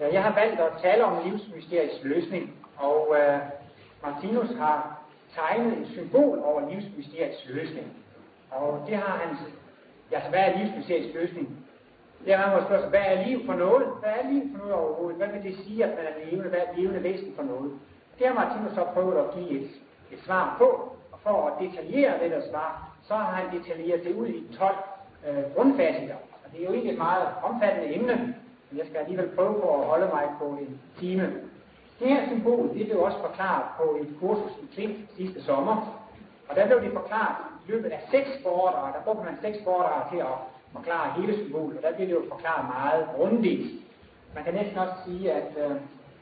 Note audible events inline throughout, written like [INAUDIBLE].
Øh, jeg har valgt at tale om livsmysteriets løsning, og øh, Martinus har tegnet et symbol over livsmysteriets løsning. Og det har han, ja, hvad er livsmysteriets løsning? Det er, man må spørge sig, hvad er liv for noget? Hvad er liv for noget overhovedet? Hvad vil det sige, at man er levende? Hvad er levende væsen for noget? Det har Martinus så prøvet at give et, et svar på, og for at detaljere det der svar, så har han detaljeret det ud i 12 øh, grundfaciter. Og det er jo ikke et meget omfattende emne, men jeg skal alligevel prøve på at holde mig på en time. Det her symbol, det blev også forklaret på et kursus i Klint sidste sommer, og der blev det forklaret i løbet af seks foredrag. Der brugte man seks foredrag til at forklare hele symbolet, og der bliver det jo forklaret meget grundigt. Man kan næsten også sige, at øh,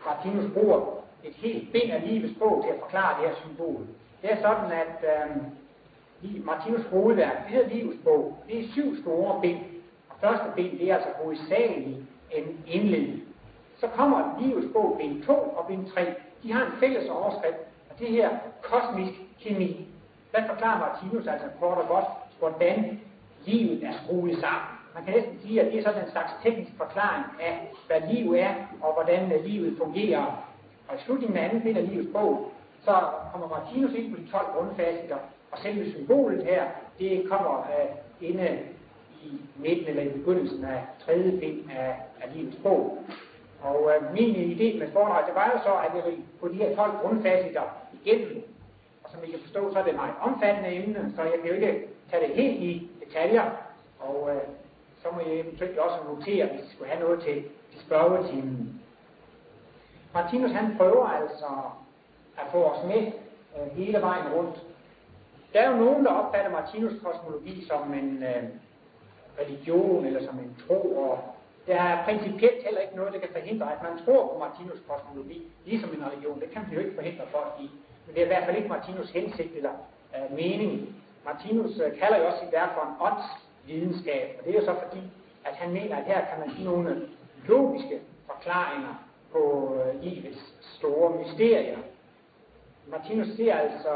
Martinus bruger et helt bind af livets bog til at forklare det her symbol. Det er sådan, at øh, Martinus hovedværk, det hedder livets bog. Det er syv store bind. Og første bind, det er altså hovedsageligt en indledning. Så kommer livets bog bind 2 og bind 3. De har en fælles overskrift, og det her kosmisk kemi. Der forklarer Martinus altså kort og godt, hvordan livet er skruet sammen. Man kan næsten sige, at det er sådan en slags teknisk forklaring af, hvad liv er, og hvordan øh, livet fungerer. Og i slutningen af anden del af livets bog, så kommer Martinus ind på de 12 grundfaciter, og selve symbolet her, det kommer uh, inde i midten eller i begyndelsen af tredje bind af, af livets bog. Og øh, min idé med foredraget, det var jo så, at jeg ville få de her 12 grundfaciter igennem. Og som I kan forstå, så er det meget omfattende emne, så jeg kan jo ikke tage det helt i detaljer, og øh, så må jeg eventuelt også notere, hvis I skulle have noget til, til spørgetimen. Martinus han prøver altså at få os med øh, hele vejen rundt. Der er jo nogen, der opfatter Martinus kosmologi som en øh, religion eller som en tro, og der er principielt heller ikke noget, der kan forhindre, at man tror på Martinus kosmologi, ligesom en religion. Det kan man jo ikke forhindre folk i. Men det er i hvert fald ikke Martinus hensigt eller øh, mening. Martinus øh, kalder jo også sit værk for en åndsvidenskab, og det er jo så fordi, at han mener, at her kan man give nogle øh, logiske forklaringer på øh, livets store mysterier. Martinus siger altså,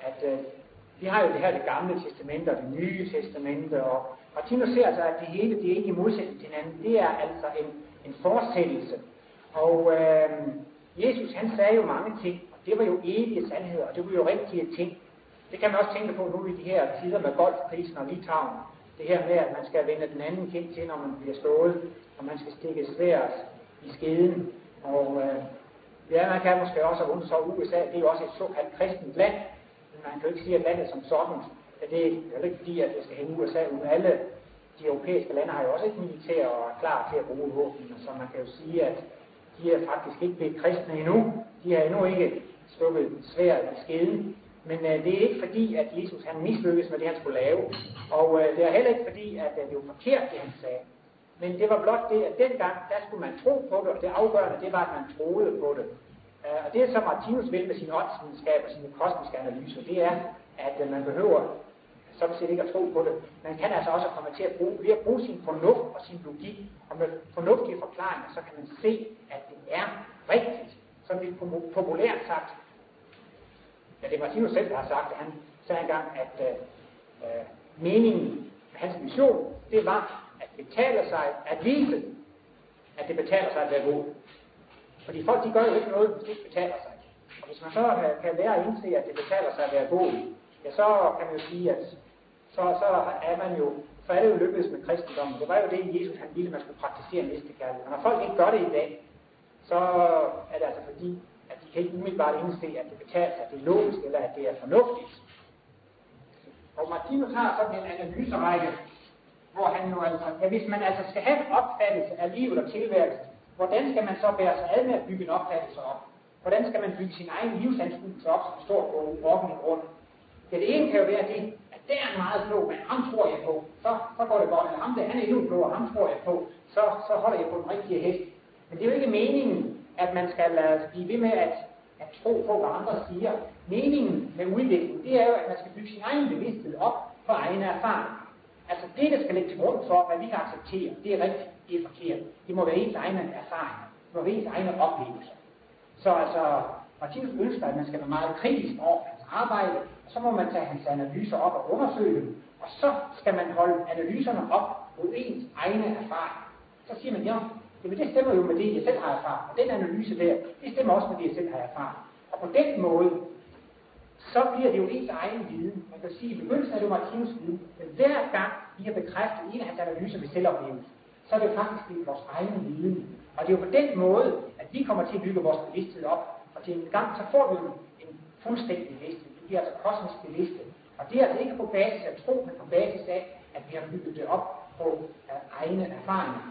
at øh, vi har jo det her det gamle testamente og det nye testamente, og Martinus ser altså, at det hele det er ikke i modsætning til hinanden. Det er altså en, en fortsættelse. Og øh, Jesus han sagde jo mange ting, og det var jo evige sandheder, og det var jo rigtige ting. Det kan man også tænke på nu i de her tider med golfprisen og Litauen. Det her med, at man skal vende den anden kind til, når man bliver slået, og man skal stikke svært i skeden. Og øh, ja, man kan måske også undre sig USA, det er jo også et såkaldt kristent land, men man kan jo ikke sige, at landet som sådan, at det er jo ikke fordi, at det skal hænge USA ud. Alle de europæiske lande har jo også et militær og er klar til at bruge våben, så man kan jo sige, at de er faktisk ikke blevet kristne endnu. De har endnu ikke stukket svært i skeden. Men øh, det er ikke fordi, at Jesus han mislykkedes med det, han skulle lave. Og øh, det er heller ikke fordi, at øh, det var forkert, det han sagde. Men det var blot det, at dengang, der skulle man tro på det, og det afgørende, det var, at man troede på det. Øh, og det, som Martinus vil med sin åndsvidenskab og sine kosmiske analyser, det er, at øh, man behøver sådan set ikke at tro på det. Man kan altså også komme til at bruge, ved at bruge sin fornuft og sin logik, og med fornuftige forklaringer, så kan man se, at det er rigtigt. Som lidt populært sagt, Ja, det er Martinus selv, der har sagt at Han sagde engang, at øh, øh, meningen med hans mission, det var at betale sig at vise, at det betaler sig at være god. Fordi folk, de gør jo ikke noget, hvis det ikke betaler sig. Og hvis man så øh, kan lære at indse, at det betaler sig at være god, ja, så kan man jo sige, at så, så er man jo, så er det jo lykkedes med kristendommen. Det var jo det, Jesus han ville, man skulle praktisere næstekærlighed. Og når folk ikke gør det i dag, så er det altså fordi, kan ikke umiddelbart indse, at det betaler sig, at det er logisk, eller at det er fornuftigt. Og Martinus har sådan en analyserække, hvor han jo altså, ja, hvis man altså skal have en opfattelse af livet og tilværelsen, hvordan skal man så bære sig ad med at bygge en opfattelse op? Hvordan skal man bygge sin egen livsanskuelse op, som står på i grund? Ja, det ene kan jo være det, at der er en meget klog men ham tror jeg på, så, så går det godt, eller ham der, han er endnu klogere, ham tror jeg på, så, så holder jeg på den rigtige hest. Men det er jo ikke meningen, at man skal uh, blive ved med at, at tro på, hvad andre siger. Meningen med udvikling, det er jo, at man skal bygge sin egen bevidsthed op på egne erfaringer. Altså det, der skal ligge til grund for, hvad vi kan acceptere, det er rigtigt, det er forkert. Det må være ens egne erfaringer. Det må være ens egne oplevelser. Så altså, Martinus ønsker, at man skal være meget kritisk over arbejde, så må man tage hans analyser op og undersøge dem, og så skal man holde analyserne op mod ens egne erfaringer. Så siger man, ja, Jamen det stemmer jo med det, jeg selv har erfaret. Og den analyse der, det stemmer også med det, jeg selv har erfaret. Og på den måde, så bliver det jo ens egen viden. Man kan sige, at i begyndelsen er det jo Martinus viden, men hver gang vi har bekræftet en af hans analyser ved selvoplevelse, så er det jo faktisk blevet vores egen viden. Og det er jo på den måde, at vi kommer til at bygge vores bevidsthed op. Og til en gang, så får vi jo fuldstændig bevidste. Det bliver altså kosmisk bevidste. Og det er altså ikke på basis af tro, men på basis af, at vi har bygget det op på uh, egne erfaringer.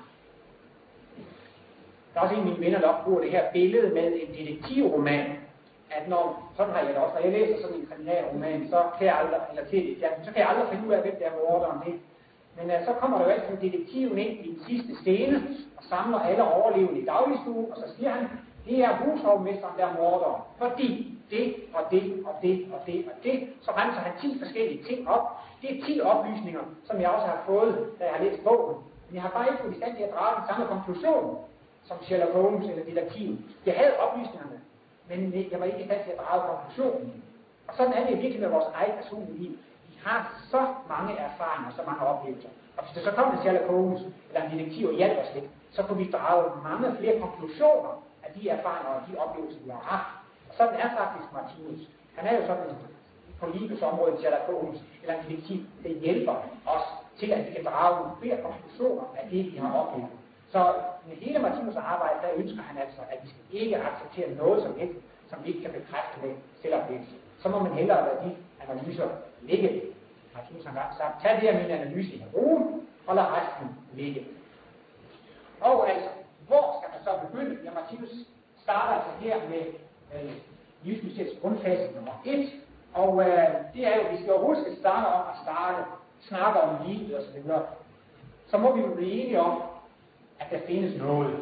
Der er også en af mine venner, der bruger det her billede med en detektivroman, at når, sådan har jeg det også, når jeg læser sådan en kriminalroman, så kan jeg aldrig, eller til det, så kan jeg aldrig finde ud af, hvem der er morderen det. Men uh, så kommer der jo altid detektiven ind i den sidste scene, og samler alle overlevende i dagligstuen, og så siger han, det er hushovmesteren, der er morderen, fordi det og det og det og det og det, så remser han 10 forskellige ting op. Det er 10 oplysninger, som jeg også har fået, da jeg har læst bogen. Men jeg har bare ikke fået i stand til at drage den samme konklusion som Sherlock Holmes eller detektiv. Jeg havde oplysningerne, men jeg var ikke i stand til at drage konklusionen. Og sådan er det virkelig med vores eget personlige liv. Vi har så mange erfaringer, så mange oplevelser. Og hvis det så kom til Sherlock Holmes eller en detektiv og hjalp os lidt, så kunne vi drage mange flere konklusioner af de erfaringer og de oplevelser, vi har haft. Sådan er faktisk Martinus. Han er jo sådan på livets område, Sherlock Holmes eller en detektiv, det hjælper os til, at vi kan drage flere konklusioner af det, vi har oplevet. Så med hele Martinus arbejde, der ønsker han altså, at vi skal ikke acceptere noget som helst, som vi ikke kan bekræfte med selvoplevelse. Så må man hellere lade de analyser ligge. Martinus har sagt, tag det af min analyse i bruge, og lad resten ligge. Og altså, hvor skal man så begynde? Ja, Martinus starter altså her med øh, livsmysteriets grundfase nummer 1, og øh, det er jo, hvis vi overhovedet skal starte om at starte, snakke om livet osv., så, så må vi jo blive enige om, at der findes noget.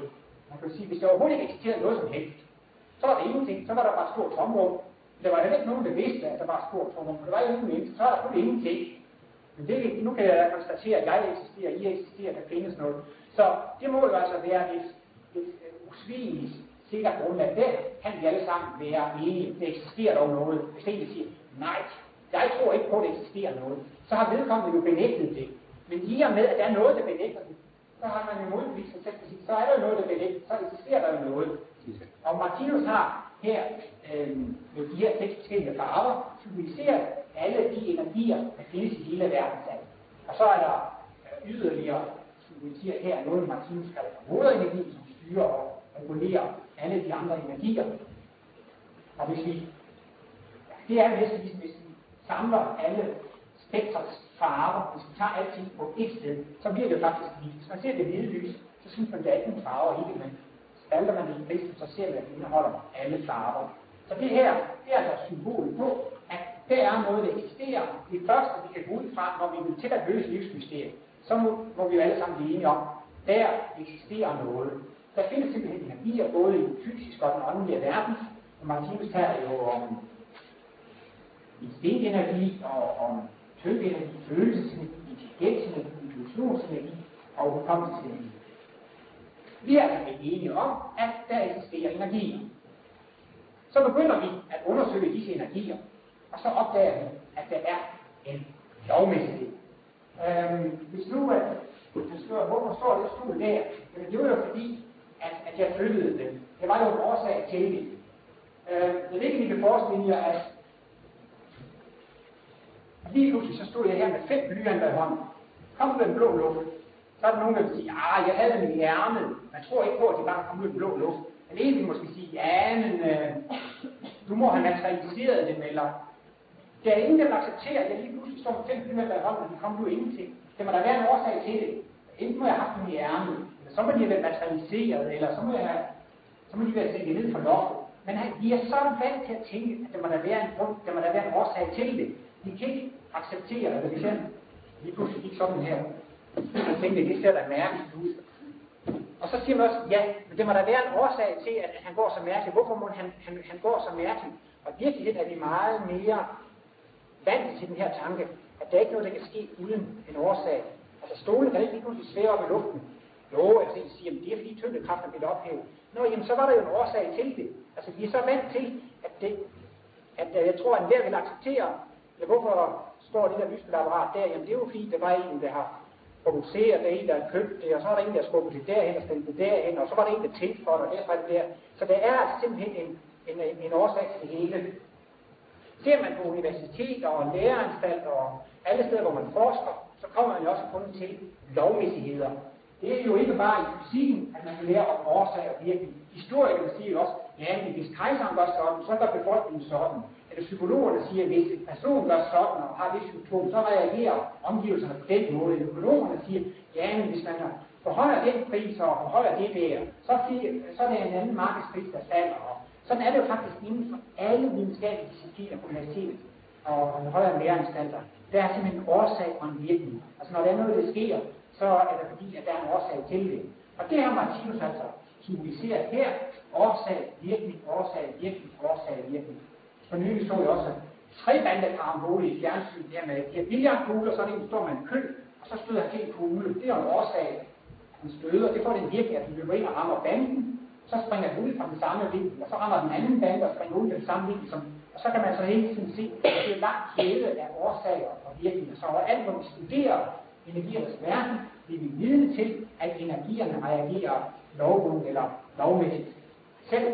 Man kan sige, hvis der overhovedet ikke eksisterede noget som helst, så var der ingenting, så var der bare et stort tomrum. Der var heller ikke nogen, der vidste, at der var et stort tomrum, for der var ingen mennesker, så var der kun ingenting. Men det, nu kan jeg konstatere, at jeg eksisterer, I eksisterer, der findes noget. Så det må jo altså være et, et, et usvigeligt sikkert grundlag. Der kan vi alle sammen være enige. Der eksisterer dog noget. Hvis en siger, nej, jeg tror ikke på, at det eksisterer noget, så har vedkommende jo benægtet det. Men i og med, at der er noget, der benægter det, så har man jo modbevist sig selv, så er der jo noget, der benægter, så eksisterer der jo noget. Og Martinus har her øh, med de her seks forskellige farver symboliseret alle de energier, der findes i hele verdensal. Og så er der øh, yderligere symboliseret her noget, Martinus kalder for moderenergi, som styrer og regulerer alle de andre energier. Og hvis vi, det er næsten ligesom, hvis vi samler alle spektrets farver, hvis vi tager alting på et sted, så bliver det faktisk hvidt. Hvis man ser det hvide lys, så synes man, det er ikke en farver i det, men spalter man det i prismen, så ser man, at det indeholder alle farver. Så det her, det er altså symbol på, at der er noget, der eksisterer. Det første, vi kan gå ud fra, når vi vil til at løse livsmysteriet, så må, må vi jo alle sammen blive enige om, der eksisterer noget. Der findes simpelthen energier, både i den fysiske og den åndelige verden. Og Martinus taler jo om instinktenergi og om tyndenergi, følelsesenergi, intelligensenergi, intuitionsenergi og hukommelsesenergi. Vi er altså enige om, at der eksisterer energier. Så begynder vi at undersøge disse energier, og så opdager vi, at der er en lovmæssighed. Øhm, hvis nu, at du spørger, hvorfor står det stol der? Jamen, det var jo fordi, at, at jeg flyttede dem. Det var jo en årsag til det. Øh, jeg ved ikke, om I kan forestille jer, at lige pludselig så stod jeg her med fem blyanter i hånden. Kom ud af den blå luft. Så er der nogen, der vil sige, ah, jeg havde dem i ærmet. Man tror ikke på, at de bare kom ud af den blå luft. Men en vil måske sige, ja, men øh, du må have materialiseret dem, eller der er ingen, der vil acceptere, at jeg lige pludselig står med fem blyanter i hånden, og de kom ud ingenting. Det må der være en årsag til det. Enten må jeg have haft dem i ærmet, så må de have været materialiseret, eller så må, jeg, så må de være sænket ned for loftet. Men de er så vant til at tænke, at der må der være en grund, der må der være en årsag til det. De kan ikke acceptere, at hvis jeg lige pludselig gik sådan her, og tænkte, det ser da mærkeligt ud. Og så siger man også, ja, men det må der være en årsag til, at han går så mærkeligt. Hvorfor må han, han, han går så mærkeligt? Og i virkeligheden er vi meget mere vant til den her tanke, at der er ikke noget, der kan ske uden en årsag. Altså stolen kan ikke lige pludselig svære op i luften. Jo, altså I siger, det er fordi tyngdekraften bliver ophævet. Nå, jamen så var der jo en årsag til det. Altså vi er så vant til, at det, at øh, jeg tror, at enhver vil acceptere, ja, hvorfor står det der lysbilleapparat der? Jamen det er jo fordi, der var en, der har produceret, det, en, der har købt det, og så er der en, der har skubbet det derhen og stillet det derhen, og så var der en, der tændte for det, og derfor er det der. Så der er altså simpelthen en, en, en, en årsag til det hele. Ser man på universiteter og læreanstalter og alle steder, hvor man forsker, så kommer man jo også kun til lovmæssigheder. Det er jo ikke bare i fysikken, at man kan lære om årsag og virkning. Historikerne siger jo også, ja, men hvis kejseren gør sådan, så gør befolkningen sådan. Eller psykologerne siger, at hvis en person gør sådan og har det symptom, så reagerer omgivelserne på den måde. Økonomerne siger, ja, men hvis man forholder den pris og forholder det der, så, så er det en anden markedspris, der falder. Og sådan er det jo faktisk inden for alle videnskabelige discipliner på universitetet og, og højere læreanstalter. Der er simpelthen en årsag og en virkning. Altså når der er noget, der sker, så er det fordi, at der er en årsag til det. Og det har Martinus altså symboliseret her. Årsag, virkning, årsag, virkning, årsag, virkning. For nylig så jeg også tre bandekarambole i fjernsyn, der med de her billiardkugler, så er det en, står man en kø, og så støder han til kugle. Det er jo en årsag. Han støder, det får den virkning, at den løber ind og rammer banden, så springer den ud fra den samme vinkel, og så rammer den anden bande og springer ud fra den samme vinkel, som, og så kan man så hele tiden se, at det er langt kæde af årsager og virkninger. Så alt, hvor vi studerer energiernes verden, bliver vi vidne til, at energierne reagerer lovbundet eller lovmæssigt. Selv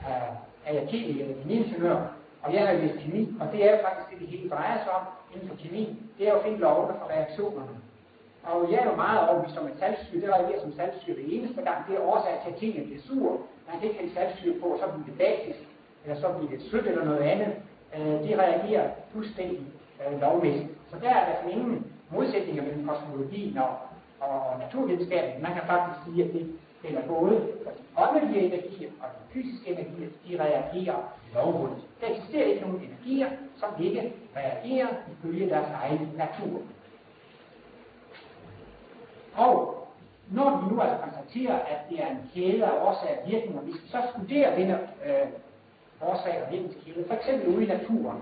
øh, er jeg kemiingeniør, og jeg har læst kemi, og det er jo faktisk det, det hele drejer sig om inden for kemi. Det er jo at finde lovene for reaktionerne. Og jeg er jo meget overbevist om, at saltsyre, det reagerer som saltsyre det eneste gang. Det er årsag til, at tingene bliver sur. Man kan ikke hælde saltsyre på, og så bliver det basisk, eller så bliver det sødt eller noget andet. Øh, de reagerer fuldstændig øh, lovmæssigt. Så der er der ingen modsætninger mellem kosmologien og, og, og naturvidenskaben. Man kan faktisk sige, at det gælder både for de åndelige energier og de fysiske energier, de reagerer lovbundet. Der eksisterer ikke nogen energier, som ikke reagerer ifølge deres egen natur. Og når vi nu altså konstaterer, at det er en kæde af årsag og virkninger, vi skal så studere denne øh, årsag og virkningskæde, for eksempel ude i naturen.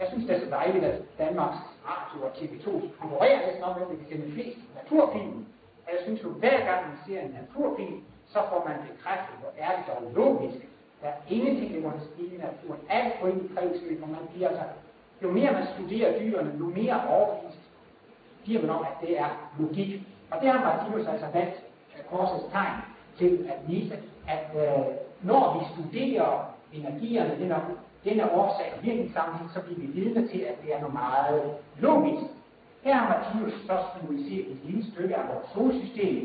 Jeg synes, det er så dejligt, at Danmarks Radio og TV2 konkurrerer næsten om, hvem vi kan sende flest naturfilm. Og jeg synes jo, hver gang man ser en naturfilm, så får man bekræftet, hvor er det dog logisk. Der er ingenting, der måtte stige i naturen. Alt på en kredsløb, og man bliver altså, jo mere man studerer dyrene, jo mere overbevist bliver man om, at det er logik. Og det har Martinus altså valgt korsets tegn til at vise, at øh, når vi studerer energierne, det er, den er årsag og virkningssammenhæng, så bliver vi vidne til, at det er noget meget logisk. Her har Martinus så symboliseret et lille stykke af vores solsystem.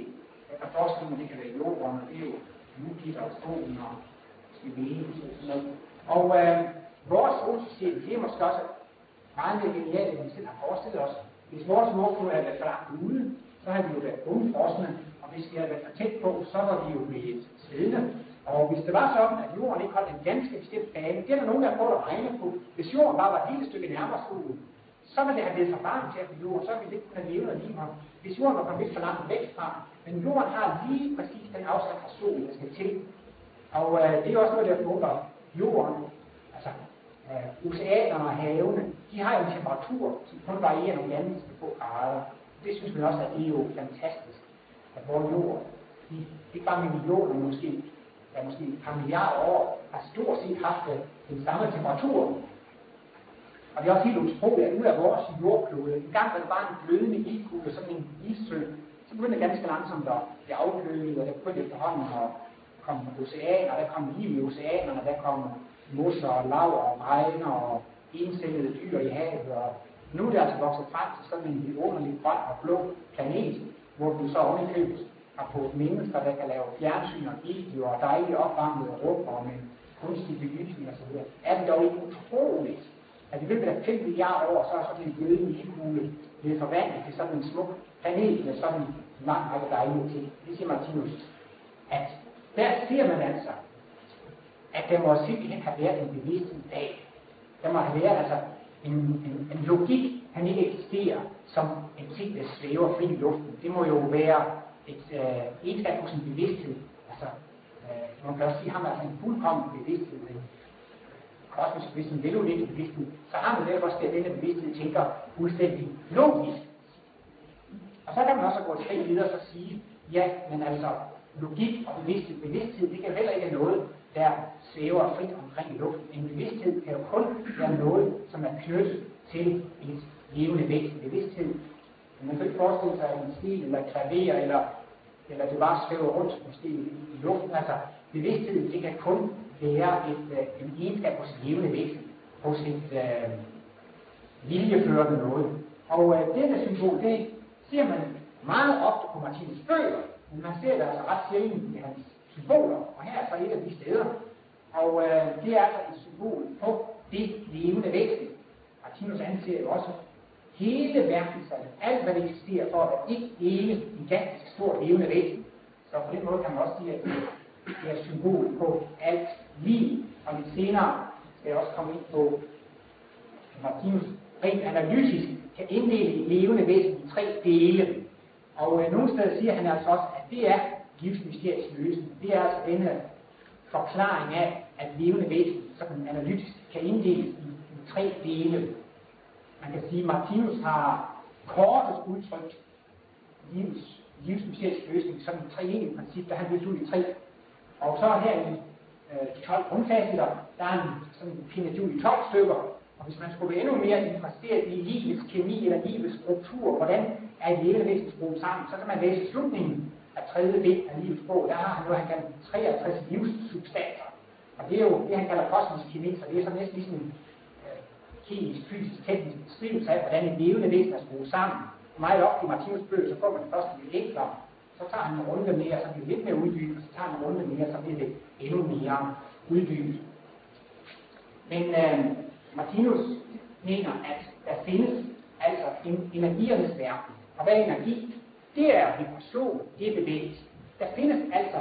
Jeg kan forestille mig, det kan være jorden, og det er jo Jupiter og solen og Venus og sådan noget. Og øh, vores solsystem, det er måske også meget mere genialt, end vi selv har forestillet os. Hvis vores morfru havde været for langt ude, så havde vi jo været bundfrosne, og hvis vi havde været for tæt på, så var vi jo blevet siddende. Og hvis det var sådan, at jorden ikke holdt en ganske bestemt bane, det er der nogen, der prøver at regne på. Hvis jorden bare var et lille stykke nærmere solen, så ville det have været for varmt til at jorden, så ville det ikke kunne have levet liv. Hvis jorden var kommet lidt for langt væk fra, men jorden har lige præcis den afstand fra solen, der skal til. Og øh, det er også noget, der formåler jorden, altså øh, oceanerne og havene, de har jo en temperatur, som kun varierer nogle ganske få grader det synes man også, at det er jo fantastisk, at vores jord, de, ikke bare med millioner, måske, ja, måske et par milliarder år, har stort set haft øh, den samme temperatur. Og det er også helt utroligt, at ud af vores jordklode, en gang var det bare en glødende ildkugle, sådan en issø, så begyndte det ganske langsomt at blive afkølet, og der begyndte efterhånden at komme oceaner, der kom liv i oceanerne, der kom mosser og lav og regner og indsættede dyr i havet og nu er det altså vokset frem til sådan en vidunderlig grøn og blå planet, hvor du så ovenikøbet har fået mennesker, der kan lave fjernsyn og video og dejlige opvarmede rum og med kunstig belysning osv. Er det dog ikke utroligt, at i løbet af 5 milliarder år, så er sådan en glødende ildkugle blevet forvandlet til sådan en smuk planet med sådan en lang række dejlige ting. Det siger Martinus, at der ser man altså, at der må simpelthen have været en bevidsthed bag. Der må have været altså en, en, en logik han ikke eksisterer som en ting, der svæver fri i luften. Det må jo være et øh, egenskab hos en bevidsthed. Altså, øh, man kan også sige, at har altså en fuldkommen bevidsthed, men kosmisk bevidsthed, en veludviklet bevidsthed, så har man netop også det, at denne bevidsthed tænker fuldstændig logisk. Og så kan man også gå et skridt videre og sige, ja, men altså, logik og bevidsthed, bevidsthed, det kan heller ikke noget, der svæver frit omkring i luften. En bevidsthed kan jo kun være noget, som er knyttet til et levende væsen. Bevidsthed Man kan ikke forestille sig, at en stil eller klaver, eller, eller det bare svæver rundt måske i, i luften. Altså, bevidstheden, det kan kun være et, øh, en egenskab hos et levende væsen, hos et øh, viljeførende noget. Og øh, dette symbol, det ser man meget ofte på Martinus bøger, men man ser det altså ret sjældent i hans symboler, og her er så et af de steder. Og øh, det er altså et symbol på det levende væsen. Martinus anser jo også hele verdensallet, alt hvad der eksisterer, for at være et ene gigantisk stort levende væsen. Så på den måde kan man også sige, at det er et symbol på alt liv. Og lidt senere skal jeg også komme ind på, at Martinus rent analytisk kan inddele et levende væsen i tre dele. Og øh, nogle steder siger han altså også, at det er livsmysteriets løsning. Det er altså denne forklaring af, at levende væsen sådan analytisk kan inddeles i, i tre dele. Man kan sige, at Martinus har kortest udtrykt livs, livsmysteriets løsning som et treenigt princip, der han vil ud i tre. Og så her i øh, de 12 grundfaciter, der er han sådan en ud i 12 stykker. Og hvis man skulle være endnu mere interesseret i livets kemi eller livets struktur, hvordan er et skruet sammen, så kan man læse slutningen af tredje del af livets bog. Der har han noget, han kalder 63 livssubstanser. Og det er jo det, han kalder kosmisk kemi, så det er så næsten ligesom en kemisk, fysisk, teknisk beskrivelse af, hvordan et levende væsen er skruet sammen. Meget ofte i Martinus bøger, så får man først lidt enklere, så tager han en runde mere, så bliver det lidt mere uddybet, og så tager han en runde mere, så bliver det endnu mere uddybet. Men øh, Martinus mener, at der findes altså en energiernes verden. Og hvad er energi? Det er vibration, det er bevægelse. Der findes altså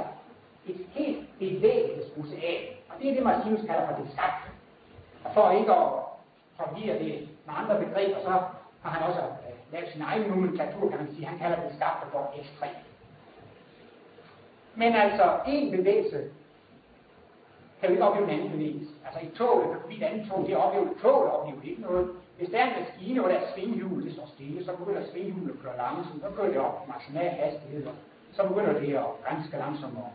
et helt bevægelsesocean, og det er det, Martinus kalder for det skabte. Og for ikke at forvirre det med andre begreber, så har han også øh, lavet sin egen nomenklatur, kan man sige. Han kalder det skabte for X3. Men altså, en bevægelse kan vi ikke opleve en anden bevægelse. Altså i toget, kan forbi et andet tog, det oplever toget oplever ikke noget. Hvis der er en maskine, hvor der er svinghjul, det står stille, så begynder svinghjulet at køre langsomt, så kører det op maksimal hastighed, så begynder det at ganske langsomt og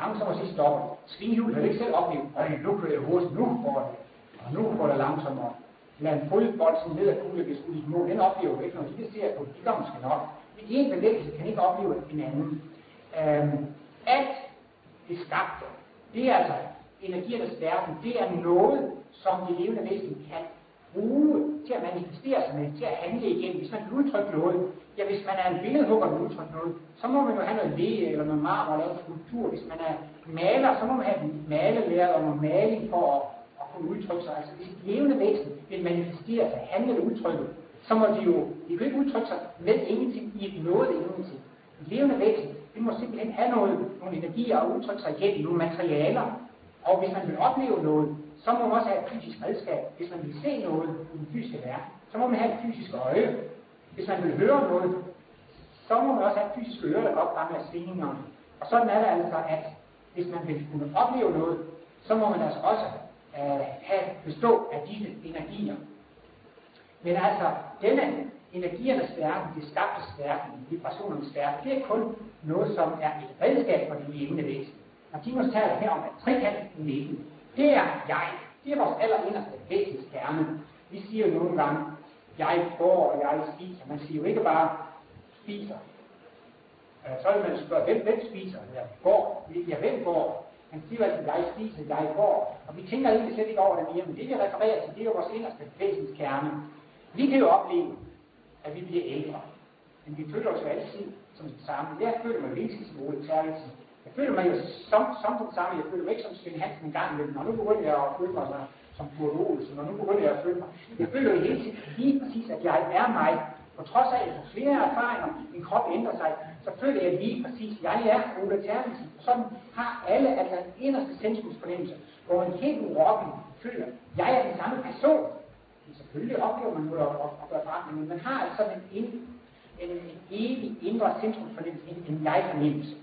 langsomt og så stopper det. Svinghjulet har det ikke selv oplevet, og nu kører det hurtigt, nu går det, og nu går det langsomt, men fodbolden ned ad kugle hvis skudt i mål, den oplever ikke noget, de ser på, de gør måske nok. Men en bevægelse kan ikke opleve en anden. Øhm, alt det skabte, det er altså energiernes verden, det er noget, som det levende væsen kan bruge til at manifestere sig med, til at handle igen. Hvis man vil udtrykke noget, ja, hvis man er en billedhugger, der udtrykke noget, så må man jo have noget læge eller noget marmor eller noget skulptur. Hvis man er maler, så må man have malelærer eller noget maling for at kunne udtrykke sig. Altså hvis et levende væsen vil manifestere sig, handle eller udtrykke, så må de jo, de kan ikke udtrykke sig med ingenting i et noget ingenting. Et levende væsen, det må simpelthen have noget, nogle energier og udtrykke sig igennem, nogle materialer, og hvis man vil opleve noget, så må man også have et fysisk redskab. Hvis man vil se noget i den fysiske verden, så må man have et fysisk øje. Hvis man vil høre noget, så må man også have et fysisk øre, der kan opfange af svingningerne. Og sådan er det altså, at hvis man vil kunne opleve noget, så må man altså også øh, have bestå af disse energier. Men altså, denne energiernes verden, det skabtes verden, vibrationernes verden, det er kun noget, som er et redskab for det levende væsen. Martinus taler her om, at trekanten i midten, det er jeg. Det er vores allerinderste væsens kerne. Vi siger jo nogle gange, jeg går og jeg spiser. Man siger jo ikke bare spiser. Øh, så vil man spørge, hvem, hvem spiser? Ja, går. Ja, hvem går? Han siger altid, jeg spiser, jeg går. Og vi tænker egentlig slet ikke over det mere, men det vi refererer til, det er jo vores inderste væsens kerne. Vi kan jo opleve, at vi bliver ældre. Men vi føler os jo altid som det samme. Jeg føler mig virkelig som Ole Terkelsen. Jeg føler mig jo som, som den samme. Jeg føler mig ikke som Svend Hansen engang imellem. Og nu begynder jeg at føle mig som Kurt Olsen, og nu begynder jeg at føle mig. Jeg føler jo hele tiden lige præcis, at jeg er mig. På trods af, at jeg får flere erfaringer, min krop ændrer sig, så føler jeg lige præcis, jeg er Ole Terkelsen. Sådan har alle altså en inderste centrumsfornemmelse, hvor man helt urokkelig føler, jeg er den samme person. Men selvfølgelig oplever man noget at, at at gøre forandring, men man har altså en, en, en, en evig indre centrumsfornemmelse, en, en jeg-fornemmelse.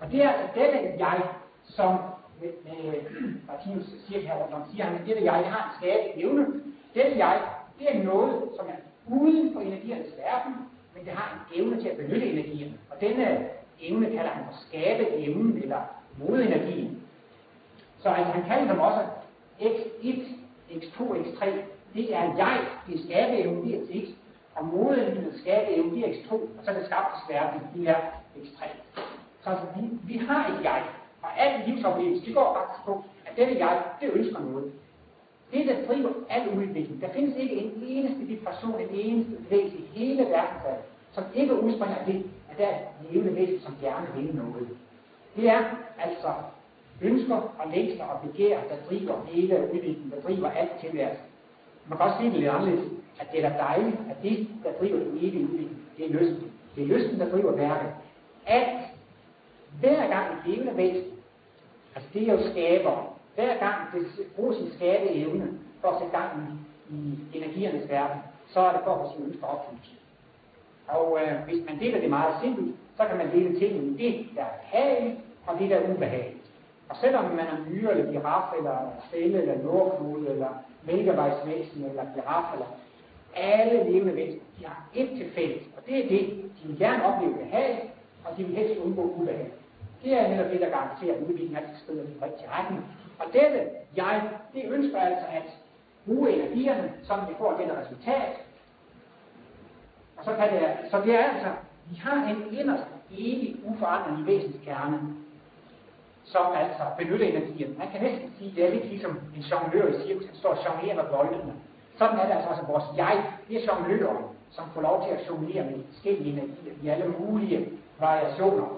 Og det er altså dette jeg, som med, med Martinus siger her, når han siger, at dette jeg, det har en skabe evne. Dette jeg, det er noget, som er uden for energiernes verden, men det har en evne til at benytte energien. Og denne evne kalder han for skabe evnen eller modenergien. Så altså, han kalder dem også X1, X2, X3. Det er jeg, det er skabe evnen, det er X. og modenheden skabe det er X2, og så er det skabelsesverden, det er X3. Så altså, vi, vi har et jeg, og al livsoplevelse, det går faktisk på, at dette jeg, det ønsker noget. Det, der driver al udvikling, der findes ikke en eneste vibration, en eneste bevægelse i hele verden, som ikke udspringer af det, at der er levende væsen, som gerne vil noget. Det er altså ønsker og længsler og begær, der driver hele udviklingen, der driver alt tilværelsen. Man kan også sige det lidt anderledes, at det er da dejligt, at det, der driver den evige udvikling, det er lysten. Det er lysten, der driver værket. Alt, hver gang et levende væsen, altså det er jo skaber, hver gang det bruger sin skabeevne for at sætte gang i, i energiernes verden, så er det for at få sin ønsker opfyldt. Og øh, hvis man deler det meget simpelt, så kan man dele tingene i det, der er behageligt, og det, der er ubehageligt. Og selvom man er myre, eller giraf, eller stille, eller nordknude, eller mælkevejsvæsen, eller giraf, eller alle levende væsener, de har et til fælles, og det er det, de vil gerne opleve behag, og de vil helst undgå ubehag. Det er netop det, der garanterer, at udviklingen altid skrider i den rigtige retning. Og dette jeg, det ønsker altså at bruge energierne, så vi får dette resultat. Og så kan det, så det er altså, vi har en inderst evig uforandret væsenskerne, som altså benytter energien. Man kan næsten sige, det er lidt ligesom en jonglør i cirkus, han står og jonglerer boldene. Sådan er det altså også vores jeg, det er jongløren, som får lov til at jonglere med forskellige energier i alle mulige variationer.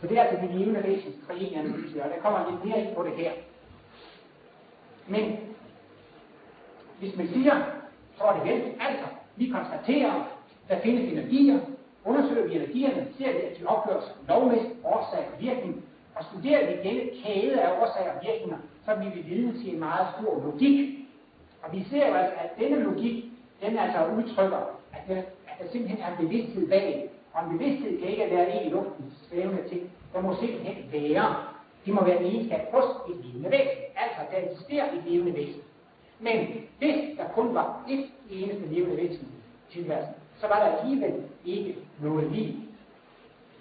Så det er altså de levende væsens analyse, og der kommer lidt mere ind på det her. Men hvis man siger, så er det vel, altså, vi konstaterer, der findes energier, undersøger vi energierne, ser vi, at de opfører lovmæssigt, årsag og virkning, og studerer vi denne kæde af årsager og virkninger, så bliver vi vidne til en meget stor logik. Og vi ser jo altså, at denne logik, den altså udtrykker, at der, at der simpelthen er bevidsthed bag. Og en bevidsthed kan ikke være en i luften svævende ting. Der må simpelthen være. De må være en egenskab hos et levende væsen. Altså, der eksisterer et levende væsen. Men hvis der kun var et eneste levende væsen i tilværelsen, så var der alligevel ikke noget liv.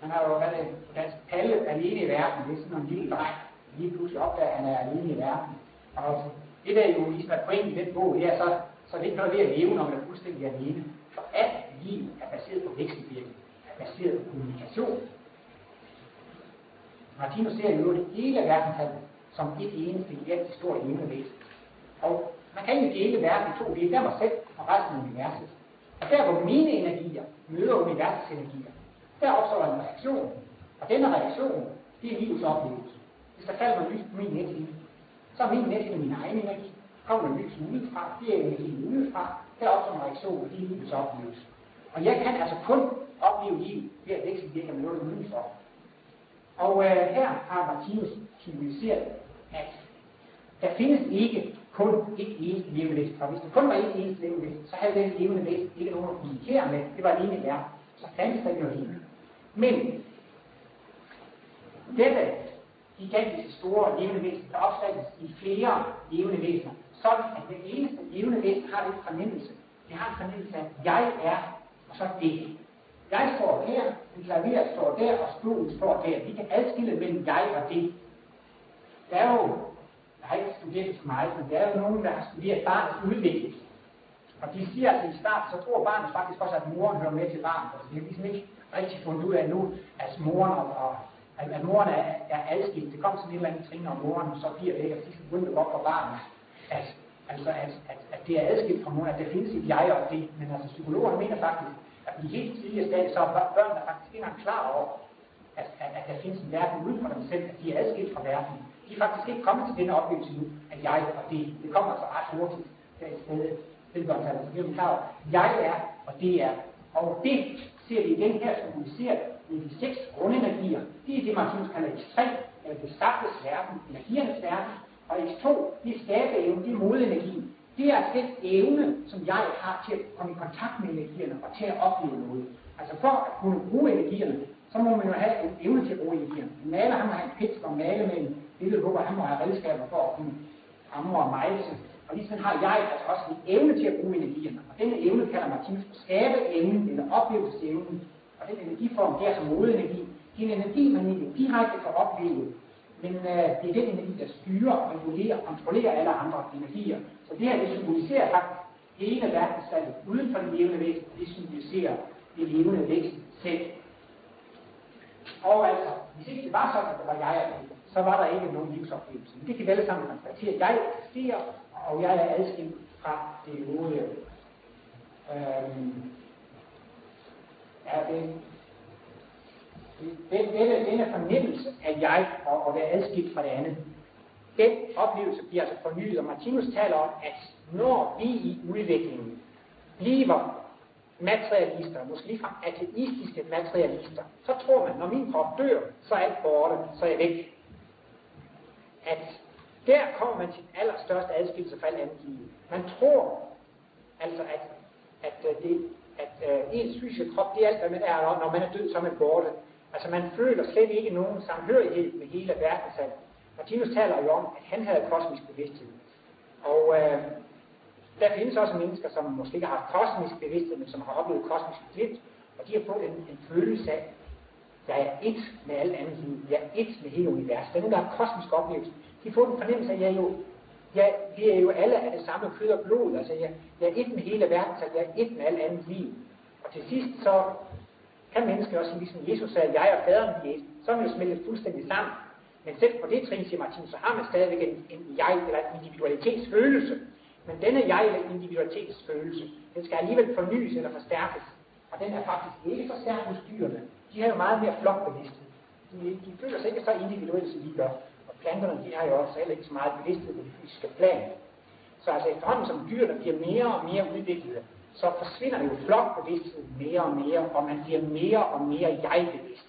Han har jo været på dansk Palle alene i verden. Det er sådan en lille dreng. Lige pludselig opdager, at han er alene i verden. Og altså, det der jo ligesom er pointen i den bog, det er så, så det er ikke noget ved at leve, når man er fuldstændig alene. For alt liv er baseret på vekselvirkning, baseret på kommunikation. Martinus ser jo det hele verdenshandel som et eneste gigantisk stort levende væsen. Og man kan ikke dele verden i to dele. Der mig selv og resten af universet. Og der hvor mine energier møder universets energier, der opstår en reaktion. Og denne reaktion, det er livets oplevelse. Hvis der falder noget lys på min netlinje, så er min netlinje min egen energi. Kommer der lys udefra, det er energi udefra, der opstår en reaktion, og det er livets oplevelse. Og jeg kan altså kun opleve livet ved at vekselvirke med noget udenfor. Og øh, her har Martinus symboliseret, at der findes ikke kun et eneste levende væsen. Og hvis der kun var et eneste levende væsen, så havde den levende væsen ikke nogen at kommunikere med. Det var alene i. Så fandtes der ikke noget liv. Men dette gigantiske store levende væsen, der opfattes i flere levende væsener, sådan at det eneste levende væsen har den fornemmelse. Det har en fornemmelse af, at jeg er, og så det. Jeg står her, en klaver står der, og stolen står der. Vi kan adskille mellem jeg og det. Der er jo, jeg har ikke studeret så meget, men der er jo nogen, der har studeret barnets udvikling. Og de siger altså i starten, så tror barnet faktisk også, at moren hører med til barnet. Altså, det er ligesom ikke rigtig fundet ud af nu, at moren og, og at, at moren er, er adskilt. Det kommer sådan et eller andet trin, og moren så bliver væk, og så skal det op for barnet. At, altså, at, at, at, det er adskilt fra moren, at der findes et jeg og det. Men altså, psykologerne mener faktisk, at i helt tidlige stadier, så er børnene faktisk ikke engang klar over, at, at, at der findes en verden uden for dem selv, at de er adskilt fra verden. De er faktisk ikke kommet til denne oplevelse nu, at jeg og det, det kommer altså ret hurtigt der i stedet. Tilgørelsen, så bliver man klar over, jeg er, og det er. Og det ser vi igen her symboliseret med de seks grundenergier. Det er det, Martinus kalder X3, eller det skabtes verden, energiernes verden. Og X2, det er skabeevnen, det er modenergien. Det er den evne, som jeg har til at komme i kontakt med energierne og til at opleve noget. Altså for at kunne bruge energierne, så må man jo have en evne til at bruge energierne. En maler, han må have en pensel og male med en billedhugger, han må have redskaber for at kunne hamre og mejse. Og ligesom har jeg altså også en evne til at bruge energierne. Og denne evne kalder Martinus for skabeevnen eller oplevelsesevnen. Og den energiform, der er som modenergi. Det er en energi, man ikke direkte kan opleve, men øh, det er den energi, der styrer, regulerer og kontrollerer alle andre energier. Så det her, det symboliserer faktisk hele verdenslandet uden for den levende væsen, det symboliserer det levende væsen selv. Og altså, hvis ikke det var sådan, at det var jeg og det, så var der ikke nogen livsoplevelse. Men det kan vi alle sammen konstatere. Jeg eksisterer, og jeg er adskilt fra det øvrige. Øhm, er det, den, denne, denne fornemmelse af jeg og at være adskilt fra det andet, den oplevelse bliver altså fornyet, og Martinus taler om, at når vi i udviklingen bliver materialister, måske ligefrem ateistiske materialister, så tror man, når min krop dør, så er alt borte, så er jeg væk. At der kommer man til den allerstørste adskillelse fra alt andet liv. Man tror altså, at, at, øh, det, at uh, ens fysiske krop, det er alt, hvad man er, når man er død, så er man borte. Altså man føler slet ikke nogen samhørighed med hele verdensallet. Martinus taler jo om, at han havde kosmisk bevidsthed. Og øh, der findes også mennesker, som måske ikke har haft kosmisk bevidsthed, men som har oplevet kosmisk glimt, og de har fået en, en følelse af, at jeg er et med alt andet liv. Jeg er et med hele universet. Den der kosmisk oplevelse, de får en fornemmelse af, at jeg er jo, jeg, vi er jo alle af det samme kød og blod. Altså, jeg, jeg er et med hele verden, så jeg er et med alt andet liv. Og til sidst så kan mennesker også, ligesom Jesus sagde, jeg og faderen er Jesus, så er man jo smeltet fuldstændig sammen. Men selv på det trin, siger Martin, så har man stadigvæk en, en jeg, eller en individualitetsfølelse. Men denne jeg, eller individualitetsfølelse, den skal alligevel fornyes eller forstærkes. Og den er faktisk ikke så stærk hos dyrene. De har jo meget mere flokbevidsthed. De, de føler sig ikke så individuelle, som vi gør Og planterne, de har jo også heller ikke så meget bevidsthed på det fysiske plan. Så altså efterhånden som dyrene bliver mere og mere udviklede, så forsvinder jo flokbevidstheden mere og mere, og man bliver mere og mere jeg-bevidst.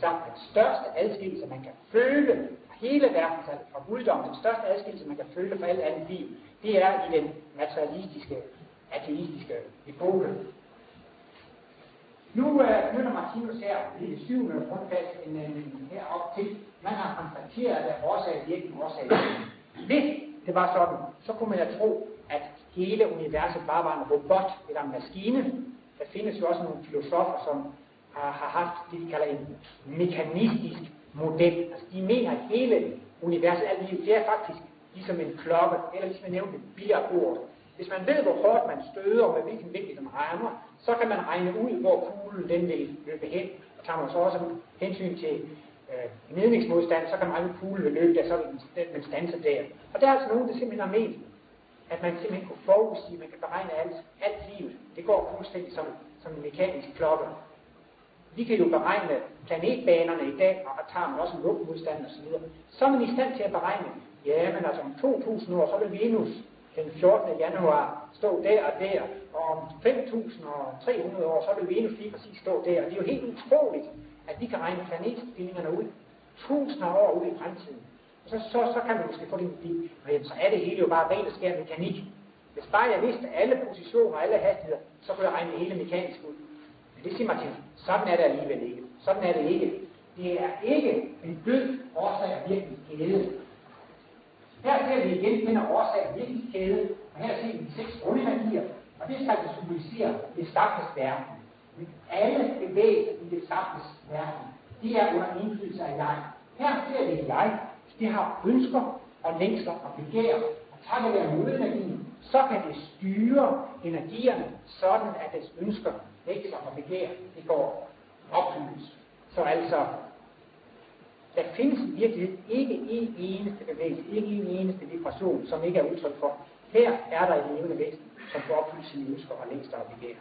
Sagt, den største adskillelse, man kan føle fra hele verden, fra guddommen, den største adskillelse, man kan føle fra alt andet liv, det er i den materialistiske, ateistiske epoke. Nu øh, begynder Martinus her i det syvende grundfast en, øh, en, herop til, man har konstateret, at årsag virkelig årsag Hvis det var sådan, så kunne man jo tro, at hele universet bare var en robot eller en maskine. Der findes jo også nogle filosofer, som har, har haft det, de kalder en mekanistisk model. Altså, de mener, at hele universet, alt liv, det er faktisk ligesom en klokke, eller ligesom jeg nævnte, billardbordet. Hvis man ved, hvor hårdt man støder, og med hvilken vinkel den rammer, så kan man regne ud, hvor kuglen den vil løbe hen. Og tager man så også hensyn til øh, nedningsmodstand, så kan man regne, kuglen vil løbe der, så vil den, den stanse der. Og der er altså nogen, der simpelthen har ment, at man simpelthen kunne forudsige, man kan beregne alt, alt livet. Det går fuldstændig som, som en mekanisk klokke. Vi kan jo beregne planetbanerne i dag, og tager man også en luftmodstand osv. Så, så er man i stand til at beregne, ja, men altså om 2000 år, så vil Venus den 14. januar stå der og der, og om 5.300 år, så vil Venus lige præcis stå der. Og det er jo helt utroligt, at vi kan regne planetstillingerne ud tusinder af år ud i fremtiden. Og så, så, så kan man måske få det men så er det hele jo bare ren og skær mekanik. Hvis bare jeg vidste alle positioner og alle hastigheder, så kunne jeg regne det hele mekanisk ud. Men det siger Martin, sådan er det alligevel ikke. Sådan er det ikke. Det er ikke en død årsag af virkningskæde. her ser vi igen den årsag og virkningskæde, og her ser vi de seks grundenergier, og det skal altså symbolisere det skabtes verden. Alle bevægelser i det skabtes verden, de er under indflydelse af jeg. Her ser vi jeg, det har ønsker og længsler og begær, og takket være modenergien, så kan det styre energierne, sådan at dets ønsker, længsler og begær, det går opfyldes. Så altså, der findes i virkeligheden ikke en eneste bevægelse, ikke en eneste vibration, som ikke er udtryk for. Her er der et levende væsen, som får opfyldt sine ønsker og længst og begær.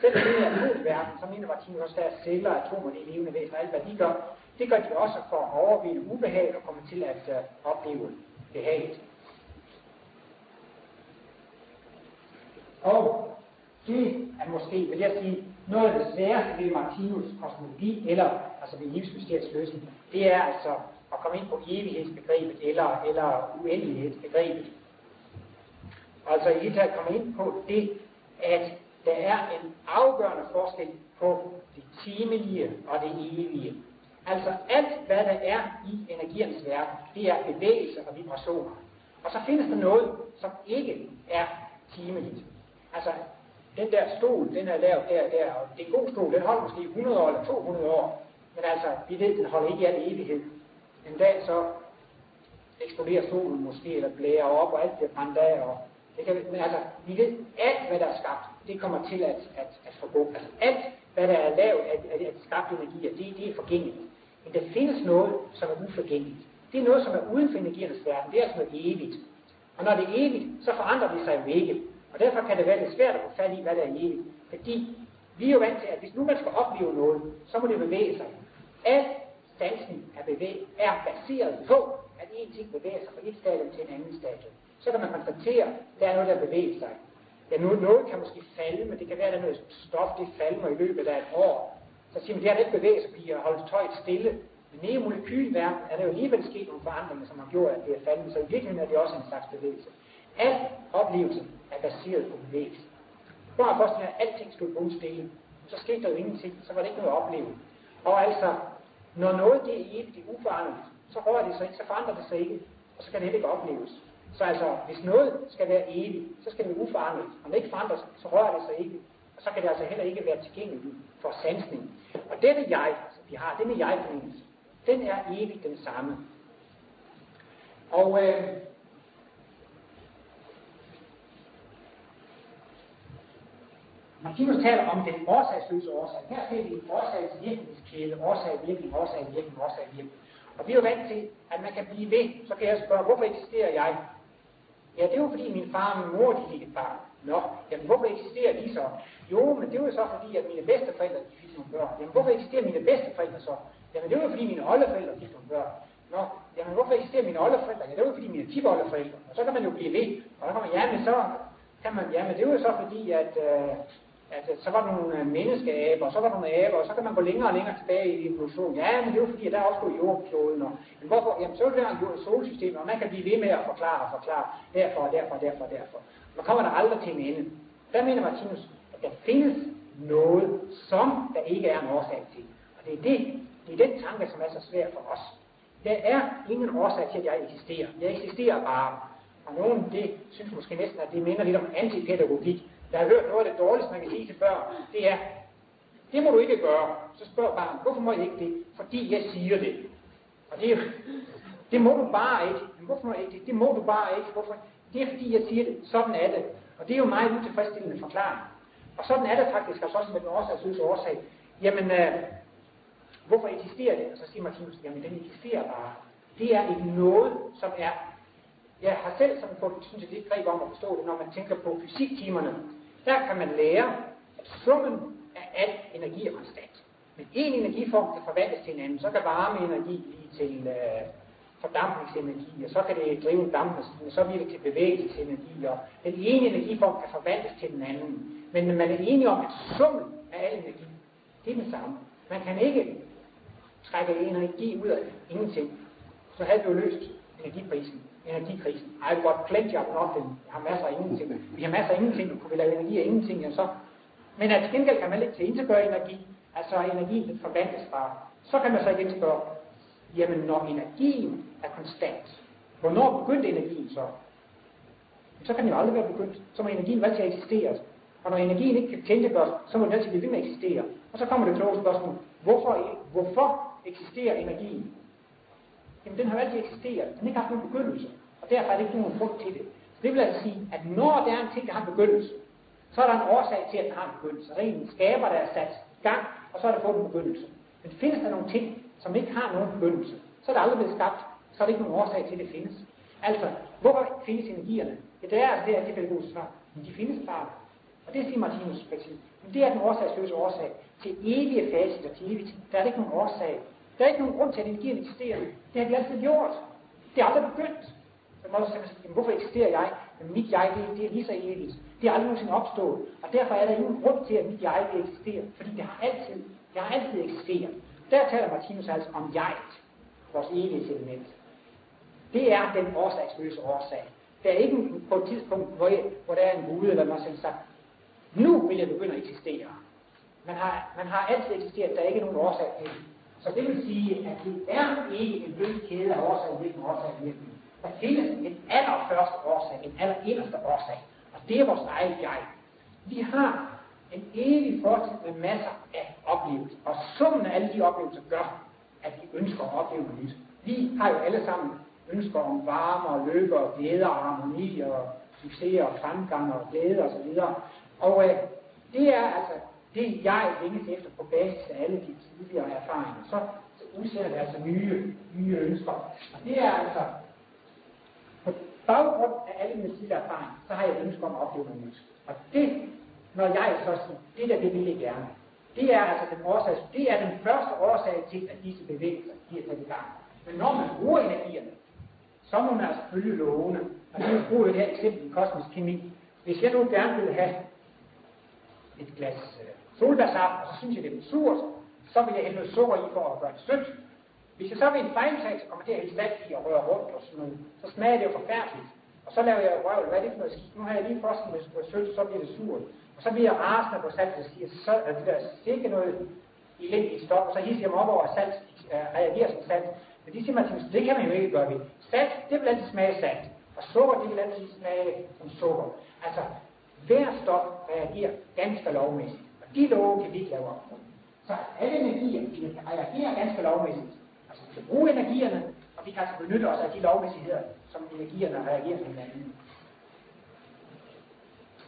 Selv i den her verden, så mener Martinus også, der er celler, atomer, de levende væsener, alt hvad de gør, det gør de også for at overvinde ubehag og komme til at uh, opleve behaget. Og det er måske, vil jeg sige, noget af det sværeste ved Martinus kosmologi, eller altså ved livsmysteriets løsning, det er altså at komme ind på evighedsbegrebet eller, eller uendelighedsbegrebet. Altså i det at komme ind på det, at der er en afgørende forskel på det timelige og det evige. Altså alt, hvad der er i energiens verden, det er bevægelse og vibrationer. Og så findes der noget, som ikke er timeligt. Altså den der stol, den er lavet der og der, og det er en god stol, den holder måske 100 år eller 200 år, men altså, vi ved, den holder ikke i al evighed. En dag så eksploderer solen måske, eller blærer op, og alt bliver brændt af, og Det kan, men altså, vi ved, alt hvad der er skabt, det kommer til at, at, at forgå. Altså alt, hvad der er lavet af, af, af skabte energier, det, det er forgængeligt. Men der findes noget, som er uforgængeligt. Det er noget, som er uden for energiernes verden. Det er altså noget evigt. Og når det er evigt, så forandrer det sig jo ikke. Og derfor kan det være lidt svært at få fat i, hvad der er evigt. Fordi vi er jo vant til, at hvis nu man skal opleve noget, så må det bevæge sig. Al sansen er, bevæg, er baseret på, at en ting bevæger sig fra et stadium til en anden stadium. Så kan man konstatere, at der er noget, der bevæger sig. Ja, noget, noget kan måske falde, men det kan være, at der er noget stof, det falder i løbet af et år. Så siger man, det har ikke bevæget sig, fordi holdt tøjet stille. Men nede i molekylverden er der jo alligevel sket nogle forandringer, som har gjort, at det er faldet. Så i virkeligheden er det også en slags bevægelse. Al oplevelse er baseret på bevægelse. Bare først, at alting stod stille. så skete der jo ingenting, så var det ikke noget at opleve. Og altså, når noget det er evigt, det er uforanderligt, så rører det sig ikke, så forandrer det sig ikke, og så kan det heller ikke opleves. Så altså, hvis noget skal være evigt, så skal det være uforanderligt. Om det ikke forandres, så rører det sig ikke, og så kan det altså heller ikke være tilgængeligt for sansning. Og denne jeg, som vi har, denne jeg fornemmelse, den er evigt den samme. Og øh, Martinus taler om den årsagsløse årsag. Her ser vi en årsagsvirkningskæde, årsag, virkning, årsag, virkning, årsag, virkning. Og vi er jo vant til, at man kan blive ved. Så kan jeg spørge, hvorfor eksisterer jeg? Ja, det er jo fordi min far og min mor, de fik et barn. Nå, jamen hvorfor eksisterer de så? Jo, men det er jo så fordi, at mine bedsteforældre de fik nogle børn. Jamen hvorfor eksisterer mine bedsteforældre så? Jamen det er jo fordi, mine oldeforældre fik nogle børn. Nå, jamen hvorfor eksisterer mine oldeforældre? Ja, det er jo fordi, mine tipoldeforældre. Og så kan man jo blive ved. Og så kan man, jamen så kan man, jamen det er jo så fordi, at øh, Altså, så var der nogle øh, menneskeaber, og så var der nogle aber, og så kan man gå længere og længere tilbage i evolutionen. Ja, men det er jo fordi, at der er også gået jordkloden. Og, men hvorfor? Jamen, så er det der solsystem, og man kan blive ved med at forklare og forklare derfor og derfor og derfor og derfor. Man kommer der aldrig til en ende. Der mener Martinus, at der findes noget, som der ikke er en årsag til. Og det er, det, det er den tanke, som er så svær for os. Der er ingen årsag til, at jeg eksisterer. Jeg eksisterer bare. Og nogen det synes måske næsten, at det minder lidt om antipædagogik. Jeg har hørt noget af det dårligste, man kan sige til børn, det er, det må du ikke gøre. Så spørger barnet, hvorfor må jeg ikke det? Fordi jeg siger det. Og det, det må du bare ikke. Men hvorfor må jeg ikke det? Det må du bare ikke. Hvorfor? Det er fordi, jeg siger det. Sådan er det. Og det er jo meget utilfredsstillende forklaring. Og sådan er det faktisk altså også med den årsagsløse årsag. Jamen, øh, hvorfor eksisterer det? Og så siger Martinus, jamen den eksisterer bare. Det er ikke noget, som er... Jeg har selv sådan fået, synes jeg, lidt greb om at forstå det, når man tænker på fysiktimerne. Der kan man lære, at summen af al energi er konstant. Men en energiform kan forvandles til en anden. Så kan varmeenergi blive til øh, fordampningsenergi, og så kan det drive en dampmaskine, så bliver det til bevægelsesenergi, og den ene energiform kan forvandles til den anden. Men man er enig om, at summen af al energi, det er den samme. Man kan ikke trække energi ud af ingenting. Så havde vi jo løst energiprisen energikrisen. I've got plenty of nothing. Jeg har masser af ingenting. Vi har masser af ingenting. Kunne vi lave energi af ingenting, ja, så... Men at gengæld kan man ikke til energi. Altså energien den forvandles bare. Så kan man så igen spørge, jamen når energien er konstant, hvornår begyndte energien så? Så kan den jo aldrig være begyndt. Så må energien altid eksistere. Og når energien ikke kan tænkegøres, så må den altid blive ved med at eksistere. Og så kommer det kloge spørgsmål. Hvorfor, hvorfor eksisterer energien? Jamen den har altid eksisteret. Den har ikke haft nogen begyndelse. Og derfor er det ikke nogen grund til det. Så det vil altså sige, at når der er en ting, der har en begyndelse, så er der en årsag til, at den har en begyndelse. Der er en skaber, der er sat gang, og så er der fået en begyndelse. Men findes der nogle ting, som ikke har nogen begyndelse, så er det aldrig blevet skabt, så er det ikke nogen årsag til, at det findes. Altså, hvorfor findes energierne? Ja, det er altså det, at det pædagogiske svar. Men de findes bare. Og det siger Martinus for. Men det er den årsagsløse årsag. Til evige facit og til evigt, der er ikke nogen årsag. Der er ikke nogen grund til, at energien eksisterer. Det har vi altid gjort. Det er aldrig begyndt. Så må man sige, hvorfor eksisterer jeg? Men mit jeg, det, det er lige så evigt. Det er aldrig nogensinde opstået. Og derfor er der ingen grund til, at mit jeg vil eksistere. Fordi det har altid, det har altid eksisteret. Der taler Martinus altså om jeg, vores evighedselement. Det er den årsagsløse årsag. Der er ikke på et tidspunkt, hvor, jeg, hvor der er en mulighed, hvor man selv sagt, nu vil jeg begynde at eksistere. Man har, man har altid eksisteret, der er ikke nogen årsag til det. Så det vil sige, at det er ikke en løs kæde af årsag, virkning, årsag, virkning. Der findes en allerførste årsag, en allerinderste årsag, og det er vores eget jeg. Vi har en evig fortid med masser af oplevelser, og summen af alle de oplevelser gør, at vi ønsker at opleve noget nyt. Vi har jo alle sammen ønsker om varme og lykke og glæde og harmoni og succes og fremgang og glæde osv. Og, og øh, det er altså det, jeg længes efter på basis af alle de tidligere erfaringer. Så, så udsætter det altså nye, nye ønsker. Og det er altså baggrund af alle mine tidligere erfaringer, så har jeg ønsket om at opleve noget nyt. Og det, når jeg så siger, det der, det vil jeg gerne. Det er altså den årsag, det er den første årsag til, at disse bevægelser bliver sat i gang. Men når man bruger energierne, så må man altså følge lovene. Og det bruger det her eksempel i kosmisk kemi. Hvis jeg nu gerne vil have et glas øh, solbærsaft, og så synes jeg, det er surt, så vil jeg hælde noget sukker i for at gøre det sødt. Hvis jeg så ved en fejltagelse kommer til at hælde salt i og røre rundt og sådan noget, så smager det jo forfærdeligt. Og så laver jeg røv, hvad er det for noget skidt? Nu har jeg lige forsket med noget sødt, så bliver det surt. Og så bliver jeg rasende på salt, og siger, så er det der sikkert noget elendigt stof, og så hisser jeg mig op over, at salt øh, reagerer som salt. Men de siger mig til, det kan man jo ikke gøre ved. Salt, det vil altid smage salt. Og sukker, det vil altid smage som sukker. Altså, hver stof reagerer ganske lovmæssigt. Og de love kan vi ikke lave op Så alle energier, de reagerer ganske lovmæssigt. Altså, bruge energierne, og vi kan altså benytte os af de lovmæssigheder, som energierne reagerer med hinanden.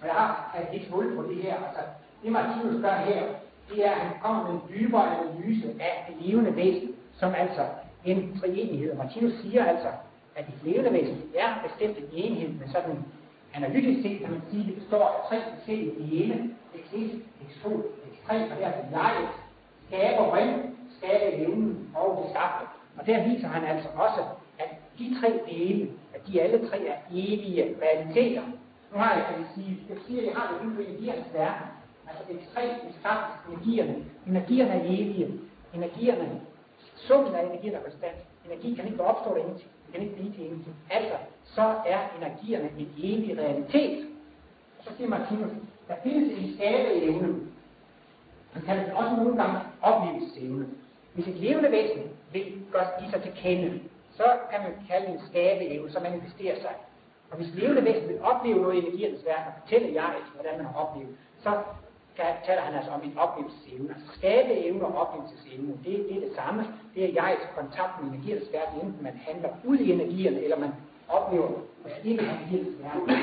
Og jeg har et hul på det her. Altså, det Martinus gør her, det er, at han kommer med en dybere analyse af det levende væsen, som altså en treenighed. Martinus siger altså, at det levende væsen er bestemt en enhed, men sådan analytisk set kan man sige, at det består af tre forskellige dele. X1, X2, X3, og det er altså jeg, skaber ring, skaber evnen og det skabte. Og der viser han altså også, at de tre dele, at de alle tre er evige realiteter. Nu har jeg, kan vi sige, jeg siger, at jeg har det inden for energiernes verden. Altså ekstremt faktisk energierne. Energierne er evige. Energierne, summen af energierne er konstant. Energi kan ikke opstå der ingenting. Det kan ikke blive til ingenting. Altså, så er energierne en evig realitet. Og så siger Martinus, der findes en skabeevne. Man kalder det også nogle gange oplevelsesevne. Hvis et levende væsen vil godt give sig til kende, så kan man kalde det en skabeevne, som manifesterer sig. Og hvis levende væsen vil opleve noget i energiens verden, og fortælle jeg hvordan man har oplevet, så taler han altså om en oplevelsesevne. Altså skabeevne og oplevelsesevne, det, det er det samme. Det er jegets kontakt med energiens verden, enten man handler ud i energierne, eller man oplever at ikke energiens verden.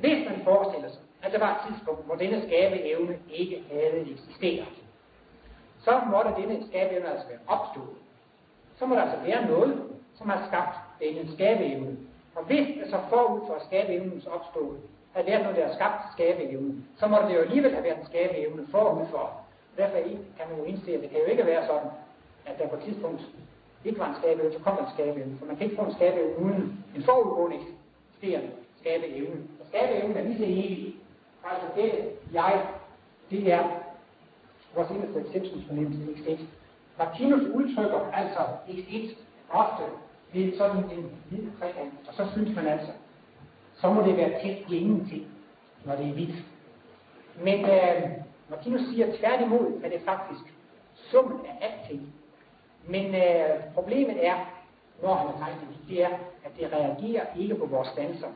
Hvis man forestiller sig, at der var et tidspunkt, hvor denne skabeevne ikke havde eksisteret, så måtte denne skabeevne altså være opstået. Så må der altså være noget, som har skabt denne skabeevne. Og hvis det så forud for skabeevnens opstået, havde været noget, der har skabt skabeevnen, så må det jo alligevel have været en skabeevne forud for. Derfor kan man jo indse, at det kan jo ikke være sådan, at der på et tidspunkt ikke var en skabeevne, så kom der en skabeevne. For man kan ikke få en skabeevne uden en forudgående eksisterende skabeevne. Og skabeevnen er lige så evig. Altså det, jeg, det er vores inderste selvsynsfornemmelse, X1. Martinus udtrykker altså X1 ofte ved sådan en hvid trekant, og så synes man altså, så må det være tæt på ingenting, når det er hvidt. Men øh, Martinus siger tværtimod, at det faktisk summen af alting. Men øh, problemet er, når han har tegnet det, det er, at det reagerer ikke på vores danser.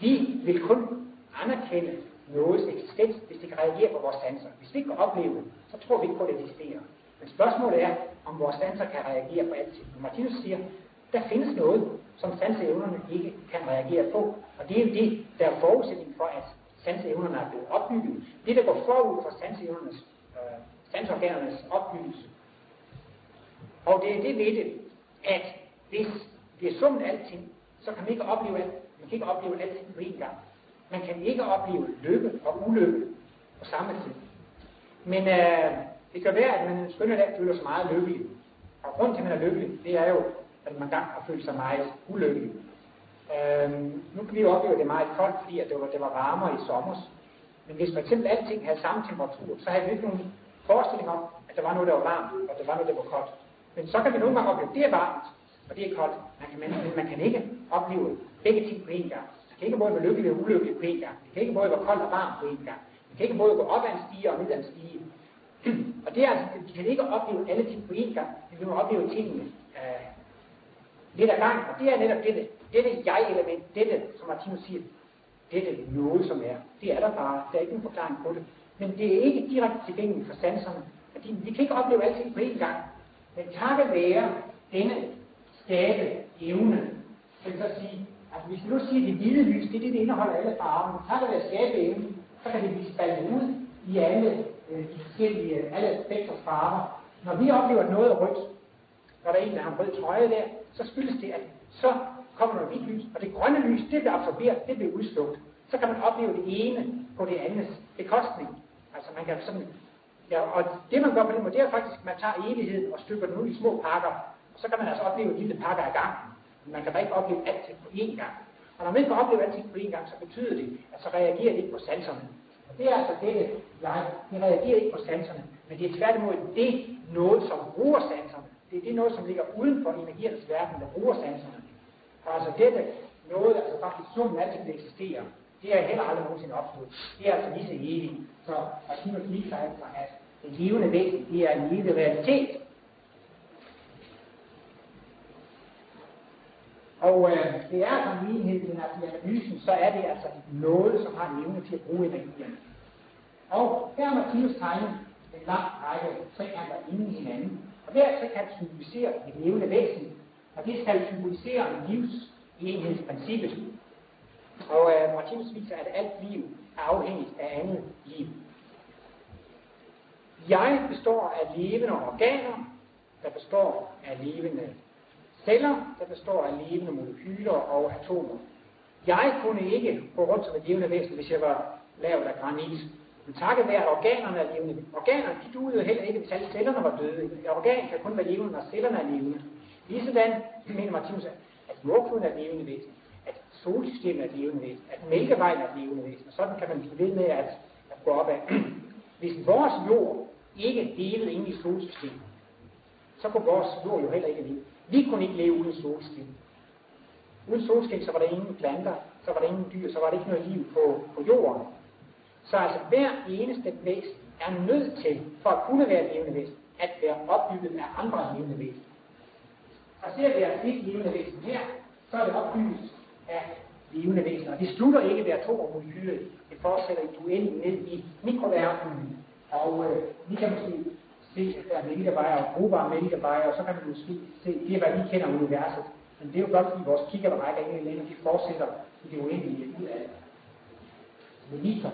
Vi vil kun anerkende noget eksistens, hvis det kan reagere på vores sanser. Hvis vi ikke kan opleve det, så tror vi ikke på, at det eksisterer. Men spørgsmålet er, om vores sanser kan reagere på alting. Martinus siger, der findes noget, som sanseevnerne ikke kan reagere på. Og det er jo det, der er forudsætning for, at sanseevnerne er blevet opbygget. Det, der går forud for sanseevnernes, øh, sansorganernes opbyggelse. Og det er det ved det, at hvis det er summen af alting, så kan man ikke opleve alt. Man kan ikke opleve alting på én gang. Man kan ikke opleve lykke og ulykke på samme tid. Men øh, det kan være, at man en skønne dag føler sig meget lykkelig. Og grund til, at man er lykkelig, det er jo, at man gang har følt sig meget ulykkelig. Øh, nu kan vi jo opleve, at det er meget koldt, fordi at det, var, det var varmere i sommer. Men hvis for eksempel alting havde samme temperatur, så havde vi ikke nogen forestilling om, at der var noget, der var varmt, og der var noget, der var koldt. Men så kan vi nogle gange opleve, at det er varmt, og det er koldt. Man kan, men man kan ikke opleve begge ting på én gang. Kan ikke både være lykkelig og ulykkelig på en gang. Det kan ikke både være koldt og varm på en gang. Det kan ikke både gå op ad en stige og ned ad en stige. og det er altså, vi kan ikke opleve alle ting på én gang, men vi må opleve tingene øh, lidt ad gang. Og det er netop dette, dette jeg-element, dette, som Martinus siger, dette noget som er. Det er der bare, der er ikke nogen forklaring på det. Men det er ikke direkte tilgængeligt for sanserne, fordi vi kan ikke opleve alting på én gang. Men takket være denne skabe evne, kan så sige, Altså hvis vi nu siger, at det hvide lys, det er det, der indeholder alle farverne. Så kan det skabe evne, så kan det blive spaldet ud i alle øh, de forskellige, øh, alle spektrets farver. Når vi oplever, at noget er rødt, når der er en, der har en rød trøje der, så skyldes det, at så kommer der hvidt lys, og det grønne lys, det bliver absorberet, det bliver udslukket. Så kan man opleve det ene på det andets bekostning. Altså man kan sådan, ja, og det man gør på den måde, det er faktisk, at man tager evigheden og stykker den ud i små pakker, og så kan man altså opleve en lille pakker ad gangen. Man kan da ikke opleve alting på én gang. Og når man ikke kan opleve alting på én gang, så betyder det, at så reagerer det ikke på sanserne. Og det er altså det, jeg, det reagerer ikke på sanserne, men det er tværtimod det noget, som bruger sanserne. Det er det noget, som ligger uden for energiernes verden, der bruger sanserne. Og altså dette noget, altså faktisk summen af alting, der eksisterer, det er heller aldrig nogensinde opstået. Det er altså lige så evigt. Så Martinus viser altså, at det levende væsen, det er en levende realitet. Og øh, det er altså en enhed i analysen, så er det altså noget, som har en evne til at bruge energien. Og her har Martinus tegnet en lang række trekanter inde i hinanden. Og hver trekant symboliserer et levende væsen, og det skal symbolisere livsenhedsprincippet. Og øh, Martinus viser, at alt liv er afhængigt af andet liv. Jeg består af levende organer, der består af levende celler, der består af levende molekyler og atomer. Jeg kunne ikke gå rundt som et levende væsen, hvis jeg var lavet af granit. Men takket være, at organerne er levende. Organerne, de duede jo heller ikke, hvis alle cellerne var døde. Et organ kan kun være levende, når cellerne er levende. Ligesådan mener Martinus, at jordkloden er et levende væsen, at solsystemet er et levende væsen, at mælkevejen er et levende væsen. Og sådan kan man blive ved med at, at gå op af. [CLEARS THROAT] Hvis vores jord ikke levede inde i solsystemet, så kunne vores jord jo heller ikke leve. Vi kunne ikke leve uden solskin. Uden solskin, så var der ingen planter, så var der ingen dyr, så var der ikke noget liv på, på jorden. Så altså hver eneste væsen er nødt til, for at kunne være et levende væsen, at være opbygget af andre levende væsen. Og ser vi altså et levende væsen her, så er det opbygget af levende væsener. Og det slutter ikke ved atommolekyler. Det fortsætter i duellen ned i mikroverdenen. Og øh, vi kan måske se, at der er mælkevejer og brugbare mælkevejer, og så kan man måske se, det er, hvad vi kender universet. Men det er jo godt, fordi vores kigger, der rækker ind i længere, de fortsætter i det uendelige ud af det. Vi viser,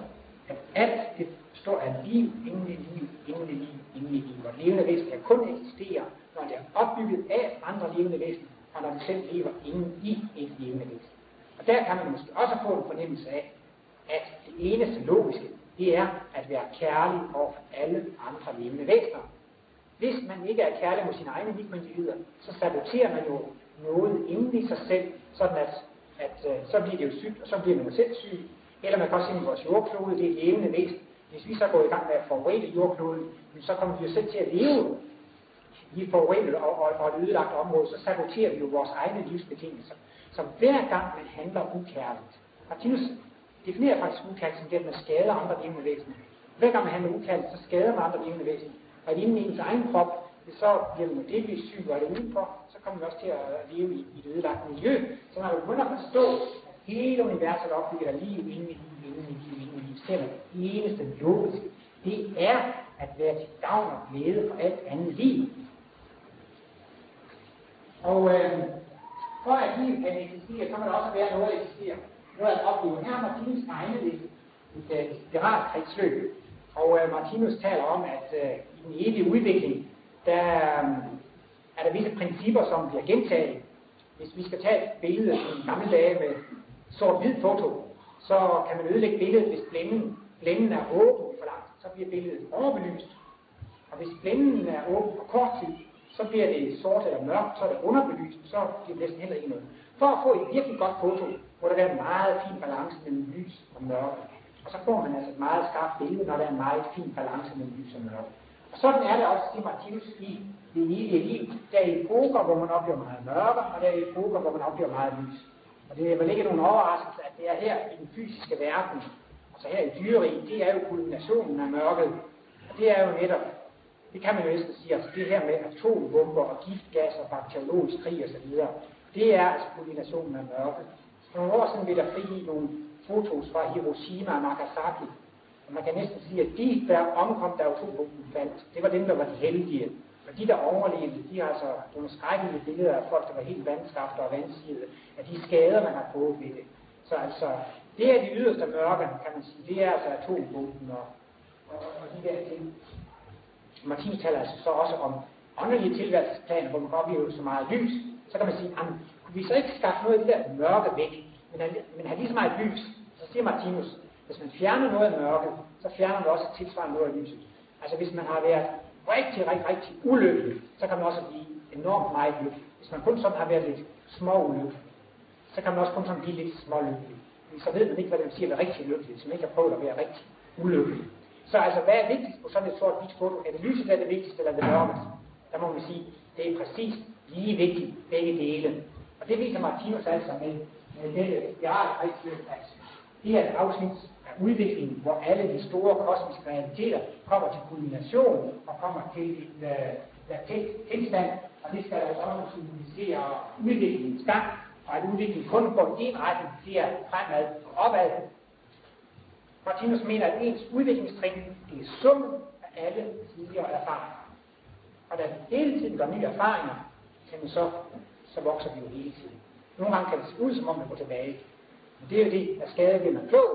at alt det består af liv, ingen liv, ingen liv, ingen liv. Og levende væsen kan kun eksistere, når det er opbygget af andre levende væsener, og når det selv lever inden i et levende væsen. Og der kan man måske også få en fornemmelse af, at det eneste logiske, det er at være kærlig over alle andre levende væsener. Hvis man ikke er kærlig mod sine egne mikroindivider, så saboterer man jo noget inden i sig selv, sådan at, at øh, så bliver det jo sygt, og så bliver man jo selv syg. Eller man kan også sige, at vores jordklode, det er et levende væsen. Hvis vi så går i gang med at forurene jordkloden, så kommer vi jo selv til at leve i forurenet og, og, og et ødelagt område, så saboterer vi jo vores egne livsbetingelser. Så hver gang man handler ukærligt, Martinus definerer faktisk ukald som det, at man skader andre levende væsener. Hver gang man handler ukald, så skader man andre levende væsener. Og inden i ens egen krop, så bliver man delvis syg og det udenfor, så kommer man også til at leve i, i et ødelagt miljø. Så man vil at forstå, at hele universet er opbygget af liv inden i liv, inden i liv, inden i liv. Selv det eneste logiske, det er at være til gavn og glæde for alt andet liv. Og øh, for at liv kan eksistere, så må der også være noget at eksistere. Noget at opleve. Her er Martinus egne et, øh, et, et spiralkredsløb. Og øh, Martinus taler om, at øh, i den evige udvikling, der øh, er der visse principper, som bliver gentaget. Hvis vi skal tage et billede i gamle dage med sort-hvid foto, så kan man ødelægge billedet, hvis blænden, blænden er åben for langt, så bliver billedet overbelyst. Og hvis blænden er åben for kort tid, så bliver det sort eller mørkt, så er det underbelyst, så bliver det næsten heller ikke noget. For at få et virkelig godt foto, hvor der er en meget fin balance mellem lys og mørke. Og så får man altså et meget skarpt billede, når der er en meget fin balance mellem lys og mørke. Og sådan er det også i Martinus i det evige liv. Der er epoker, hvor man oplever meget mørke, og der er epoker, hvor man oplever meget lys. Og det er vel ikke nogen overraskelse, at det er her i den fysiske verden, altså her i dyreriet, det er jo kulminationen af mørket. Og det er jo netop det kan man jo næsten sige, altså det her med atombomber og giftgasser, bakteriologisk krig osv., det er altså kulminationen af mørket. For nogle år siden blev der frigivet nogle fotos fra Hiroshima og Nagasaki, og man kan næsten sige, at de, der omkom, der atombomben faldt, det var dem, der var de heldige. Og de der overlevede, de har altså nogle skrækkelige billeder af folk, der var helt vandskafte og vandside, af de skader, man har fået ved det. Så altså, det er de yderste mørke, kan man sige. Det er altså atombomben og, og, og de der ting. Martin taler altså så også om åndelige tilværelsesplaner, hvor man kan opleve så meget lys. Så kan man sige, at vi så ikke skaffe noget af det der mørke væk, men, men have lige så meget lys? Så siger Martinus, hvis man fjerner noget af mørket, så fjerner man også tilsvarende noget af lyset. Altså hvis man har været rigtig, rigtig, rigtig ulykkelig, så kan man også blive enormt meget lykkelig. Hvis man kun sådan har været lidt små ulykkelig, så kan man også kun sådan blive lidt små lykkelig. Så ved man ikke, hvad det vil sige at være rigtig lykkelig, hvis man ikke har prøvet at være rigtig ulykkelig. Så altså, hvad er vigtigst på sådan et sort hvidt foto? Er det lyset, der er det vigtigste, eller det mørket? Der må man sige, det er præcis lige vigtigt, begge dele. Og det viser Martinus altså med, med dette spiralkredsløb, at det er et afsnit af udviklingen, hvor alle de store kosmiske realiteter kommer til kulmination og kommer til øh, et uh, tilstand, og det skal altså også symbolisere udviklingens gang, og at udviklingen kun går i en retning, det er fremad og opad. Martinus mener, at ens udviklingstrin det er summen af alle tidligere erfaringer. Og da vi hele tiden gør nye erfaringer, man så, så vokser vi jo hele tiden. Nogle gange kan det se ud, som om man går tilbage. Men det er jo det, at skade bliver man klog.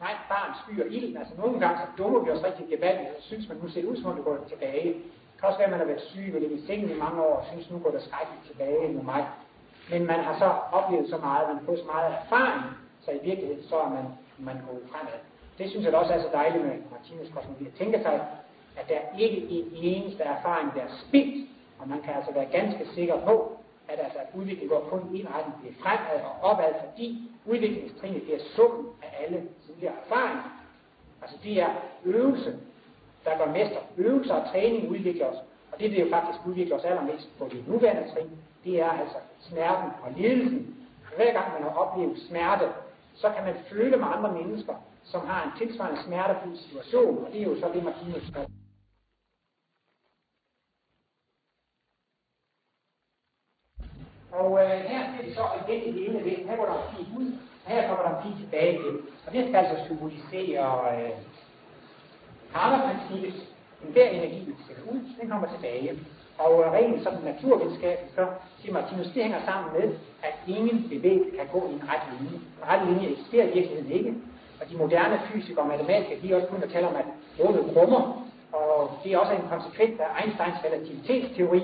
Nej, barn skyer ilden. Altså nogle gange så dummer vi os rigtig gevaldigt, og synes man nu ser ud, som om det går tilbage. Det kan også være, at man har været syg og ligget i sengen i mange år, og synes, nu går der skrækkeligt tilbage med mig. Men man har så oplevet så meget, man har fået så meget erfaring, så i virkeligheden så er man, man gået fremad. Det synes jeg også er så dejligt med Martinus kosmologi. At tænke sig, at der ikke er en eneste erfaring, der er spildt, og man kan altså være ganske sikker på, at altså, at udviklingen går kun i en retning, det er fremad altså, og opad, fordi udviklingstrinet det er summen af alle tidligere erfaringer. Altså det er øvelse, der gør mester. Øvelse og træning udvikler os, og det, det jo faktisk udvikler os allermest på det nuværende trin, det er altså smerten og lidelsen. Hver gang man har oplevet smerte, så kan man føle med andre mennesker, som har en tilsvarende smertefuld situation, og det er jo så det, Martinus gør. Og øh, her ser vi så igen i det ene væsen. Her går der en pige ud, og her kommer der en pige tilbage igen. Og det skal altså symbolisere øh, karma-princippet. En energi, vi sætter ud, den kommer tilbage. Og øh, rent som naturvidenskab, så siger Martinus, det hænger sammen med, at ingen bevægelse kan gå i en ret linje. En ret linje eksisterer i virkeligheden ikke. Og de moderne fysikere og matematikere, de er også kun at tale om, at rummet krummer. Og det er også en konsekvens af Einsteins relativitetsteori,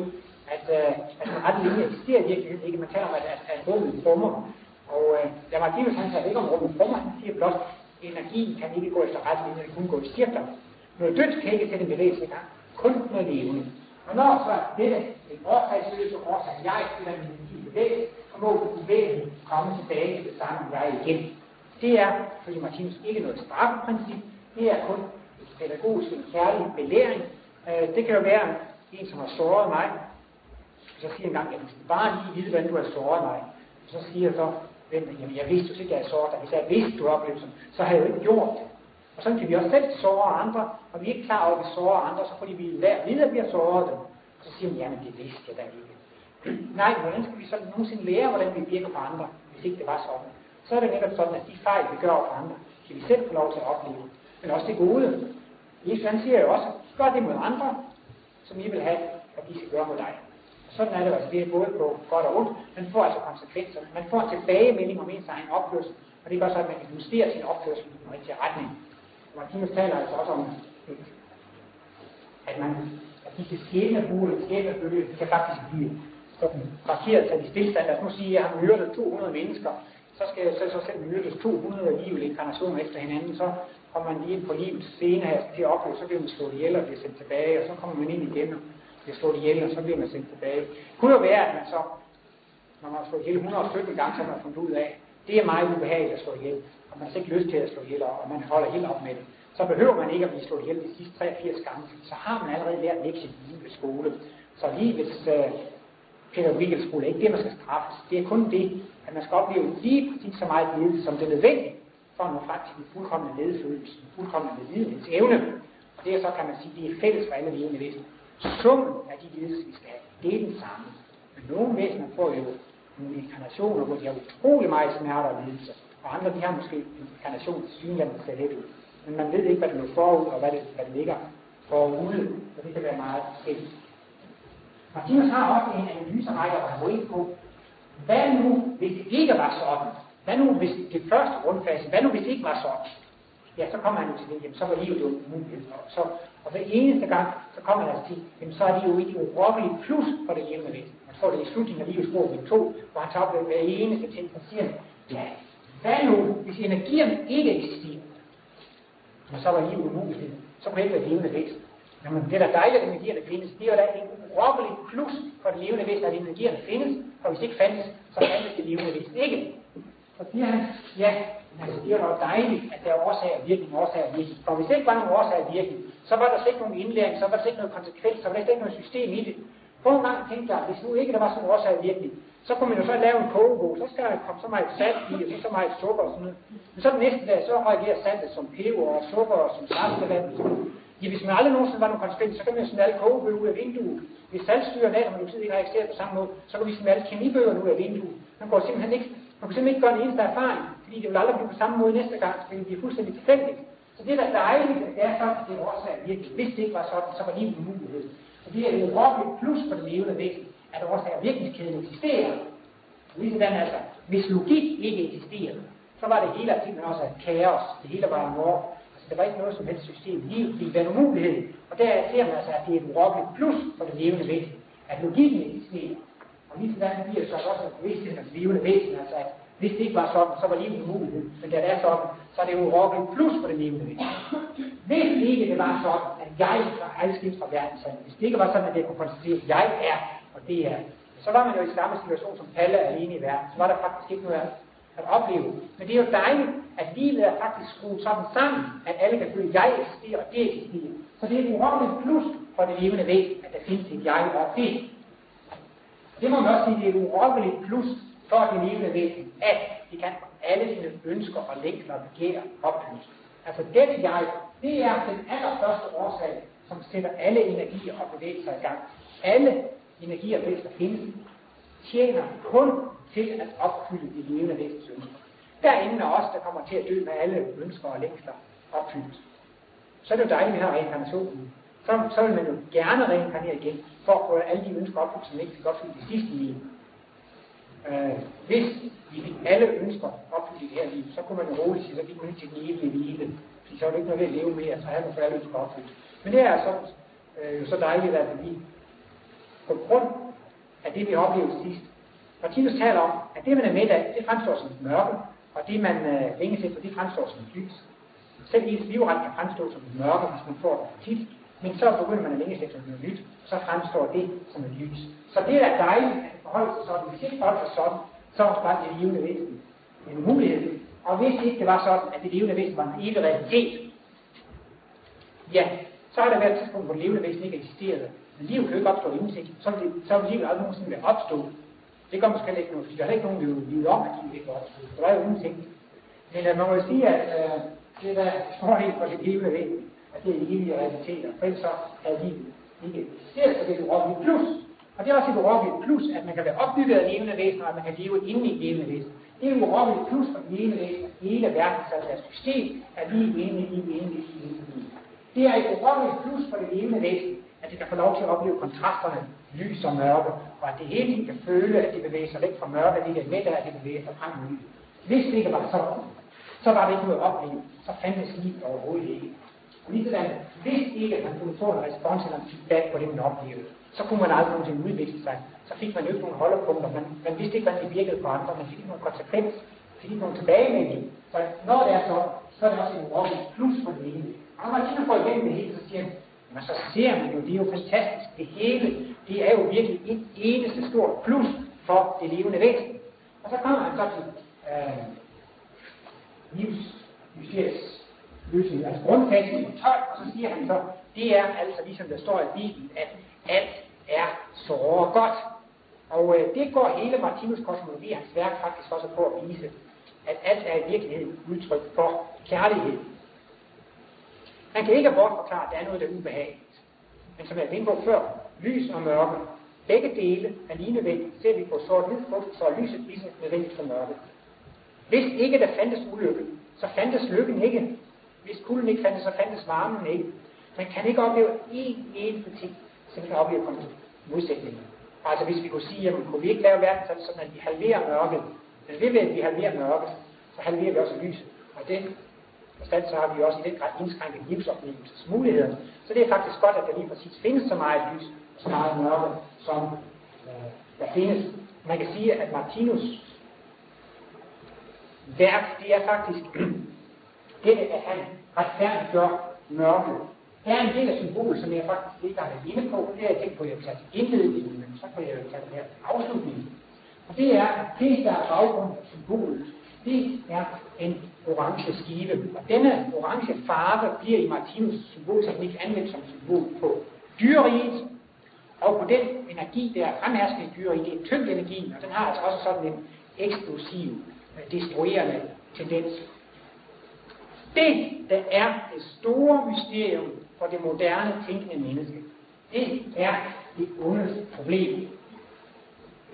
at, øh, at den rette linje eksisterer i virkeligheden ikke. Man taler om, at, at, at rummet krummer. Og øh, da Martinus han taler ikke om rummet krummer, han siger blot, at energien kan ikke gå efter rette linje, den kun gå i cirkler. Noget dødt kan ikke sætte en bevægelse i gang, kun noget levende. Og når så dette en årsagsløse årsag, jeg eller min energi i bevægelse, så må bevægelsen komme tilbage til det samme jeg igen. Det er, fordi Martinus, ikke noget straffeprincip, det er kun et pædagogisk, en kærlig belæring. Øh, det kan jo være en, som har såret mig, så siger en gang, at bare lige vide, hvordan du har såret mig, så siger jeg så, jamen jeg vidste jo ikke, at jeg såret dig. Hvis jeg vidste, du oplevede sådan, så har jeg jo ikke gjort det. Og sådan kan vi også selv såre andre, og vi er ikke klar over, at vi sårer andre, så fordi vi lærer vide, at vi har såret dem. Og så siger man, jamen det vidste jeg da ikke. [CLEARS THROAT] Nej, hvordan skal vi så nogensinde lære, hvordan vi virker på andre, hvis ikke det var sådan? Så er det netop sådan, at de fejl, vi gør på andre, kan vi selv få lov til at opleve. Men også det gode. Jesus han siger jo også, gør det mod andre, som I vil have, at de skal gøre mod dig. Sådan er det altså. Det er både på godt og ondt. Man får altså konsekvenser. Man får en tilbagemelding om ens egen opførsel. Og det gør så, at man kan justere sin opførsel i den rigtige retning. Og Martinus taler altså også om, at man at disse skæbne burde, skæbnefølge, de kan faktisk blive sådan parkeret til de stillstand. Lad os nu sige, at jeg har myrdet 200 mennesker, så skal jeg så selv myrdes 200 alligevel inkarnationer efter hinanden, så kommer man lige ind på livets scene her til at opleve, så bliver man slået ihjel og bliver sendt tilbage, og så kommer man ind igen, bliver slået ihjel, og så bliver man sendt tilbage. Det kunne jo være, at man så, når man har slået ihjel 117 gange, så har man fundet ud af, det er meget ubehageligt at slå ihjel, og man har ikke lyst til at slå ihjel, og man holder helt op med det. Så behøver man ikke at blive slået ihjel de sidste 83 gange, så har man allerede lært lektien i livets skole. Så livets øh, pædagogisk skole er ikke det, man skal straffes. Det er kun det, at man skal opleve lige præcis så meget lidelse, som det er nødvendigt, for at nå frem til den fuldkommende ledefølelse, den fuldkommende evne. Og det er så, kan man sige, det er fælles for alle levende væsener summen af de lidelser, vi skal have, det er den samme. Men nogle væsener får jo nogle inkarnationer, hvor de har utrolig meget smerte og lidelser, og andre de har måske en inkarnation til synligheden ser let ud. Men man ved ikke, hvad der lå forud, og hvad det, hvad det ligger forude, så det kan være meget forskelligt. Martinus har også en analyserække, hvor han går ind på, hvad nu, hvis det ikke var sådan? Hvad nu, hvis det første rundfase, hvad nu, hvis det ikke var sådan? Ja, så kommer han jo til det, jamen, så var livet jo umuligt. Og, så, og hver eneste gang, så kommer han altså til, jamen, så er det jo et urokkeligt plus for det levende. Jeg tror, det er i slutningen af livets bog, 2, hvor han tager op hver eneste ting, og siger, ja, hvad nu, hvis energierne ikke eksisterer? Og så var livet umuligt. Så kunne det ikke være levende væsen. Jamen, det er da dejligt, at energierne findes. Det er jo da en urokkeligt plus for det levende væsen, at energierne findes. Og hvis det ikke fandtes, så fandtes det levende væsen ikke. Så siger han, ja, altså, det er jo dejligt, at der er årsager og virkning, årsager og virkning. For hvis det ikke var nogen årsager og virkning, så var der slet ikke nogen indlæring, så var der slet ikke noget konsekvens, så var der slet ikke noget system i det. Prøv en gang at tænke dig, hvis nu ikke der var sådan en årsag og virkning, så kunne man jo så lave en kogebog, så skal der komme så meget salt i, og så, så meget sukker og sådan noget. Men så den næste dag, så reagerer saltet som peber og sukker og som saftevand. Ja, hvis man aldrig nogensinde var nogen konsekvens, så kan man jo smide alle kogebøger ud af vinduet. Hvis saltstyren af, man jo tid ikke reagerer på samme måde, så kan vi smide alle kemibøger ud af vinduet. Man går simpelthen ikke, man kan simpelthen ikke gøre en eneste erfaring, fordi det vil aldrig blive på samme måde næste gang, så det bliver fuldstændig tilfældigt. Så det er dejligt, det er sådan, at det er virkelig. Hvis det ikke var sådan, så var livet en mulighed. Så det er et urokkeligt plus for det levende væsen, at årsag og virkningskæden eksisterer. Ligesom altså, hvis logik ikke eksisterer, så var det hele tiden også kaos. Det hele var en år. Altså, der var ikke noget som helst system. Livet ville være en umulighed. Og der ser man altså, at det er et urokkeligt plus for det levende væsen, at logikken eksisterer. Og lige sådan bliver så også en bevidsthed af væsen, altså at hvis det ikke var sådan, så var livet en mulighed. Men da det er sådan, så er det jo urokkeligt plus for det levende væsen. Hvis ikke det var sådan, at jeg var adskilt fra verden, så hvis det ikke var sådan, at jeg kunne konstatere, at jeg er, og det er, så var man jo i samme situation som Palle alene i verden. Så var der faktisk ikke noget at opleve. Men det er jo dejligt, at livet er faktisk skruet sådan sammen, at alle kan føle, at jeg eksisterer, og det eksisterer. Så det er et urokkeligt plus for det levende væsen, at der findes et jeg og det. Det må man også sige, det er et urokkeligt plus for det levende væsen, at de kan alle sine ønsker og længsler og begær opfyldes. Altså dette jeg, det er den allerførste årsag, som sætter alle energier og bevægelser i gang. Alle energier og bevægelser findes, tjener kun til at opfylde det levende væsens ønsker. Derinde er os, der kommer til at dø med alle ønsker og længsler opfyldt. Så er det jo dejligt, at vi har reinkarnationen. Så, så vil man jo gerne reinkarnere igen, for at få alle de ønsker opfyldt, som ikke fik opfyldt i sidste liv. Øh, hvis vi fik alle ønsker opfyldt i det her liv, så kunne man jo roligt sige, så gik man ikke til den evige hvile. Fordi så er det ikke noget ved at leve mere, så havde man for alle ønsker opfyldt. Men det er så, øh, jo så dejligt, at vi på grund af det, vi har oplevet sidst, Martinus taler om, at det, man er med af, det fremstår som mørke, og det, man øh, længes efter, det fremstår som lys. Selv ens livret kan fremstå som mørke, hvis man får det tit, men så begynder man at længes efter noget nyt, så fremstår det som et lys. Så det er dejligt, at det sig sådan. Hvis ikke folk sig sådan, så var det det levende væsen en mulighed. Og hvis ikke det var sådan, at det levende væsen var en evig realitet, ja, så har der været et tidspunkt, hvor det levende væsen ikke eksisterede. Men livet kan jo ikke opstå ingenting. Så vil, det, så vil livet aldrig nogensinde være opstået. Det gør måske ikke noget, fordi der er ikke nogen, der vil vide om, at livet ikke opstå. Der er jo ingenting. Men øh, man må jo sige, at øh, det er der fordel for det levende væsen, at det er evige realiteter. For ellers så er livet ikke eksisteret, for det er et urokkeligt plus. Og det er også et urokkeligt plus, at man kan være opbygget af levende væsener, og at man kan leve inde i levende væsener. Det er et urokkeligt plus for levende væsener. Hele verden, så deres system er lige inde i inde i væsener. Det er et urokkeligt plus for det levende væsen, at det kan få lov til at opleve kontrasterne, lys og mørke, og at det hele tiden kan føle, at det bevæger sig væk fra mørke, at det er med, at det bevæger sig frem mod Hvis det ikke var sådan, så var det ikke noget at opleve, så fandtes livet overhovedet ikke. Og sådan, hvis ikke man kunne få en respons eller en feedback på det, man oplevede, så kunne man aldrig nogensinde udvikle sig. Så fik man jo ikke nogen holdepunkter. Man, man vidste ikke, hvordan det virkede på andre. Man fik ikke nogen konsekvens. Man Fik ikke nogen tilbagemelding. Så når det er så, så er det også en urolig plus for det ene. Og når man kigger på igennem det hele, så siger man, men så ser man jo, det er jo fantastisk. Det hele, det er jo virkelig et eneste stort plus for det levende væsen. Og så kommer han så til øh, livs, livsmysteriets løsning, altså grundfæsten i 12, og så siger han så, det er altså ligesom der står i Bibelen, at alt er så godt. Og øh, det går hele Martinus kosmologi, hans værk faktisk også på at vise, at alt er i virkeligheden udtryk for kærlighed. Man kan ikke bortforklare, at der er noget, der er ubehageligt. Men som jeg var inde på før, lys og mørke, begge dele er ligeværdige. Ser vi på sort-hvid så er lyset lige så nødvendigt for mørket. Hvis ikke der fandtes ulykke, så fandtes lykken ikke. Hvis kulden ikke fandtes, så fandtes varmen ikke. Man kan ikke opleve én eneste ting, som kan opleve modsætninger. Altså hvis vi kunne sige, jamen kunne vi ikke lave verden sådan, at vi halverer mørket, men ved at vi halverer mørket, så halverer vi også lyset. Og det forstand, så har vi også i den grad indskrænket livsoplevelsesmuligheder. Så det er faktisk godt, at der lige præcis findes så meget lys og så meget mørke, som øh, der findes. Man kan sige, at Martinus værk, det er faktisk det, at han retfærdiggør mørket. Der er en del af symbolet, som jeg faktisk ikke har været inde på, det er jeg tænkt på, at jeg vil tage til indledningen, men så kan jeg jo tage det her afslutningen. Og det er, at det, der er baggrund for symbolet, det er en orange skive. Og denne orange farve bliver i Martinus symbolteknik anvendt som symbol på dyreriget, og på den energi, der er fremherskende i dyreriget, det er tyngdenergien, og den har altså også sådan en eksplosiv, destruerende tendens. Det, der er det store mysterium for det moderne tænkende menneske, det er det ondes problem.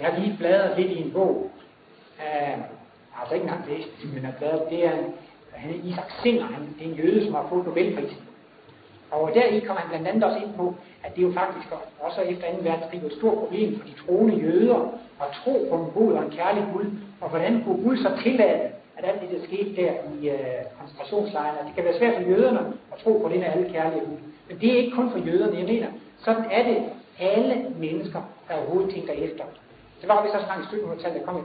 Jeg har lige bladret lidt i en bog, uh, altså ikke engang læst men har bladret, det er han er Isaac Singer, han, det er en jøde, som har fået Nobelprisen. Og deri kommer han blandt andet også ind på, at det jo faktisk også efter 2. verdenskrig et stort problem for de troende jøder at tro på en god og en kærlig Gud, og hvordan kunne Gud så tillade, at alt det, der skete der i øh, koncentrationslejrene, det kan være svært for jøderne at tro på den alle kærlige Gud. Men det er ikke kun for jøderne, jeg mener, sådan er det alle mennesker, der overhovedet tænker efter. Det var vist også mange stykker, hvor der kom et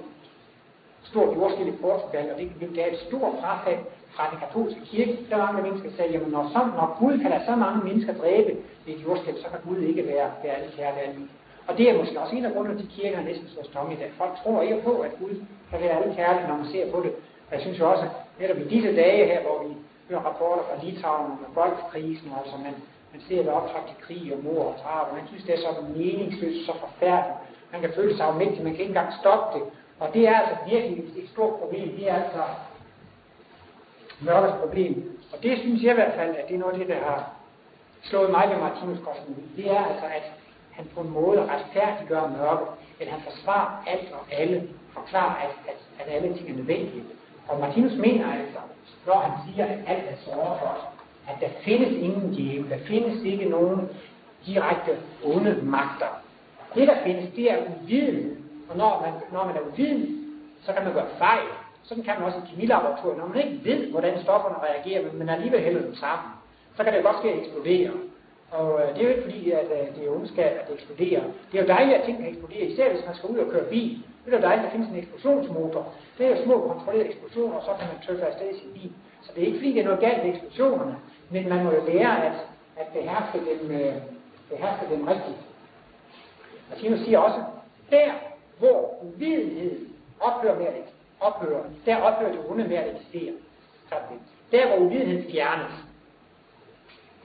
stort jordskil i Portugal, og det gav et stort frafald fra den katolske kirke. Der var mange mennesker, der sagde, jamen når, så, når Gud kan lade så mange mennesker dræbe ved et jordskil, så kan Gud ikke være, være alle kærlige. Og det er måske også en af grundene til, at kirken er næsten så tomme i dag. Folk tror ikke på, at Gud kan være alle kærlige, når man ser på det. Og jeg synes jo også, netop i disse dage her, hvor vi hører rapporter fra Litauen om golfkrisen, altså man, man ser det optræk til krig og mor og drab, og man synes, det er så meningsløst, så forfærdeligt. Man kan føle sig afmægtig, man kan ikke engang stoppe det. Og det er altså virkelig et stort problem. Det er altså mørkets problem. Og det synes jeg i hvert fald, at det er noget af det, der har slået mig ved Martinus Det er altså, at han på en måde retfærdiggør mørket, at han forsvarer alt og alle, forklarer, at, at, at alle ting er nødvendige. Og Martinus mener altså, når han siger, at alt er såret for os, at der findes ingen djævel, der findes ikke nogen direkte onde magter. Det, der findes, det er uviden. Og når man, når man er uviden, så kan man gøre fejl. Sådan kan man også i kemilaboratoriet. Når man ikke ved, hvordan stofferne reagerer, men man alligevel hælder dem sammen, så kan det godt ske at eksplodere. Og øh, det er jo ikke fordi, at øh, det er ondskab, at det eksploderer. Det er jo dejligt, at ting kan eksplodere, især hvis man skal ud og køre bil. Det er jo dejligt, at der findes en eksplosionsmotor. Det er jo små kontrollerede eksplosioner, og så kan man tøffe afsted i sin bil. Så det er ikke fordi, det er noget galt med eksplosionerne, men man må jo lære at, at beherske dem, øh, beherske dem rigtigt. Martinus siger også, der hvor uvidenhed ophører med at ophøre, der ophører det onde med at eksistere. Der hvor uvidenhed fjernes,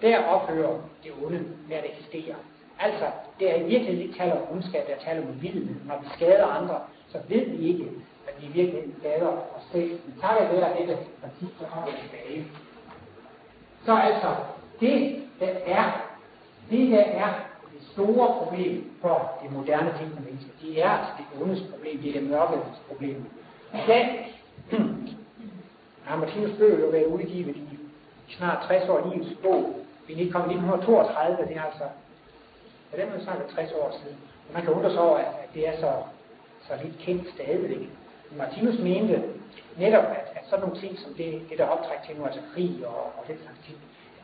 der ophører det onde med at eksistere. Altså, det er i virkeligheden ikke tale om ondskab, det er tale om uvidenhed. Når vi skader andre, så ved vi ikke, at vi virkelig skader os selv. Men takket være dette princip, så kommer vi tilbage. Så altså, det der er, det der er det store problem for det moderne tænkende mennesker, det er altså det ondes problem, det er det mørkets problem. I dag [CLEARS THROAT] har Martinus bøger jo været udgivet i snart 60 år livets bog. Vi er i 1932, det er altså, på den måde snart 60 år siden. Og man kan undre sig over, at, det er så, så lidt kendt stadigvæk. Martinus mente netop, at, at sådan nogle ting som det, det der optræk til nu, altså krig og, og den slags ting,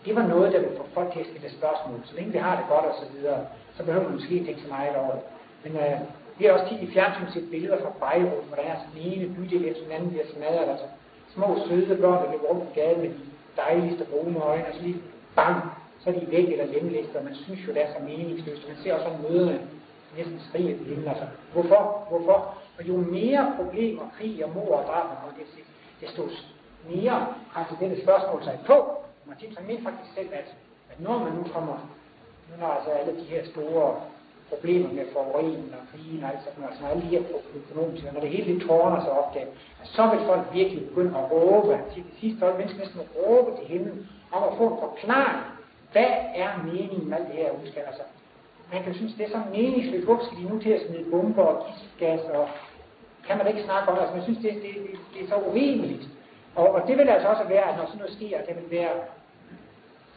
det var noget, der ville få folk til at stille spørgsmål. Så længe vi har det godt og så videre, så behøver man måske ikke tænke så meget over det. Men øh, vi har også tit i fjernsyn set billeder fra Beirut, hvor der er sådan ene bydel efter den anden bliver smadret. Altså små søde børn, der løber rundt i gaden med de dejligste brune øjne, og så lige bang, så er de væk eller lemlæster, og man synes jo, det er så meningsløst. Man ser også sådan møderne næsten skrige til himlen. Altså, hvorfor? Hvorfor? Og jo mere problemer, krig og mor og drab man kommer til at desto mere har det dette spørgsmål sig på. Martin han mente faktisk selv, at, at når man nu kommer, nu når altså alle de her store problemer med forurening og krigen og alt sådan noget, altså alle de her økonomiske, når det hele tårner sig op der, så vil folk virkelig begynde at råbe, til det sidste folk mennesker næsten råbe til himlen, om at få en forklaring. Hvad er meningen med alt det her udskab? Altså, man kan synes, det er så meningsløst. Hvorfor skal de nu til at smide bomber og giftgas, og kan man ikke snakke om det? Altså, man synes, det, det, det, det er så urimeligt. Og, og det vil altså også være, at når sådan noget sker, det vil være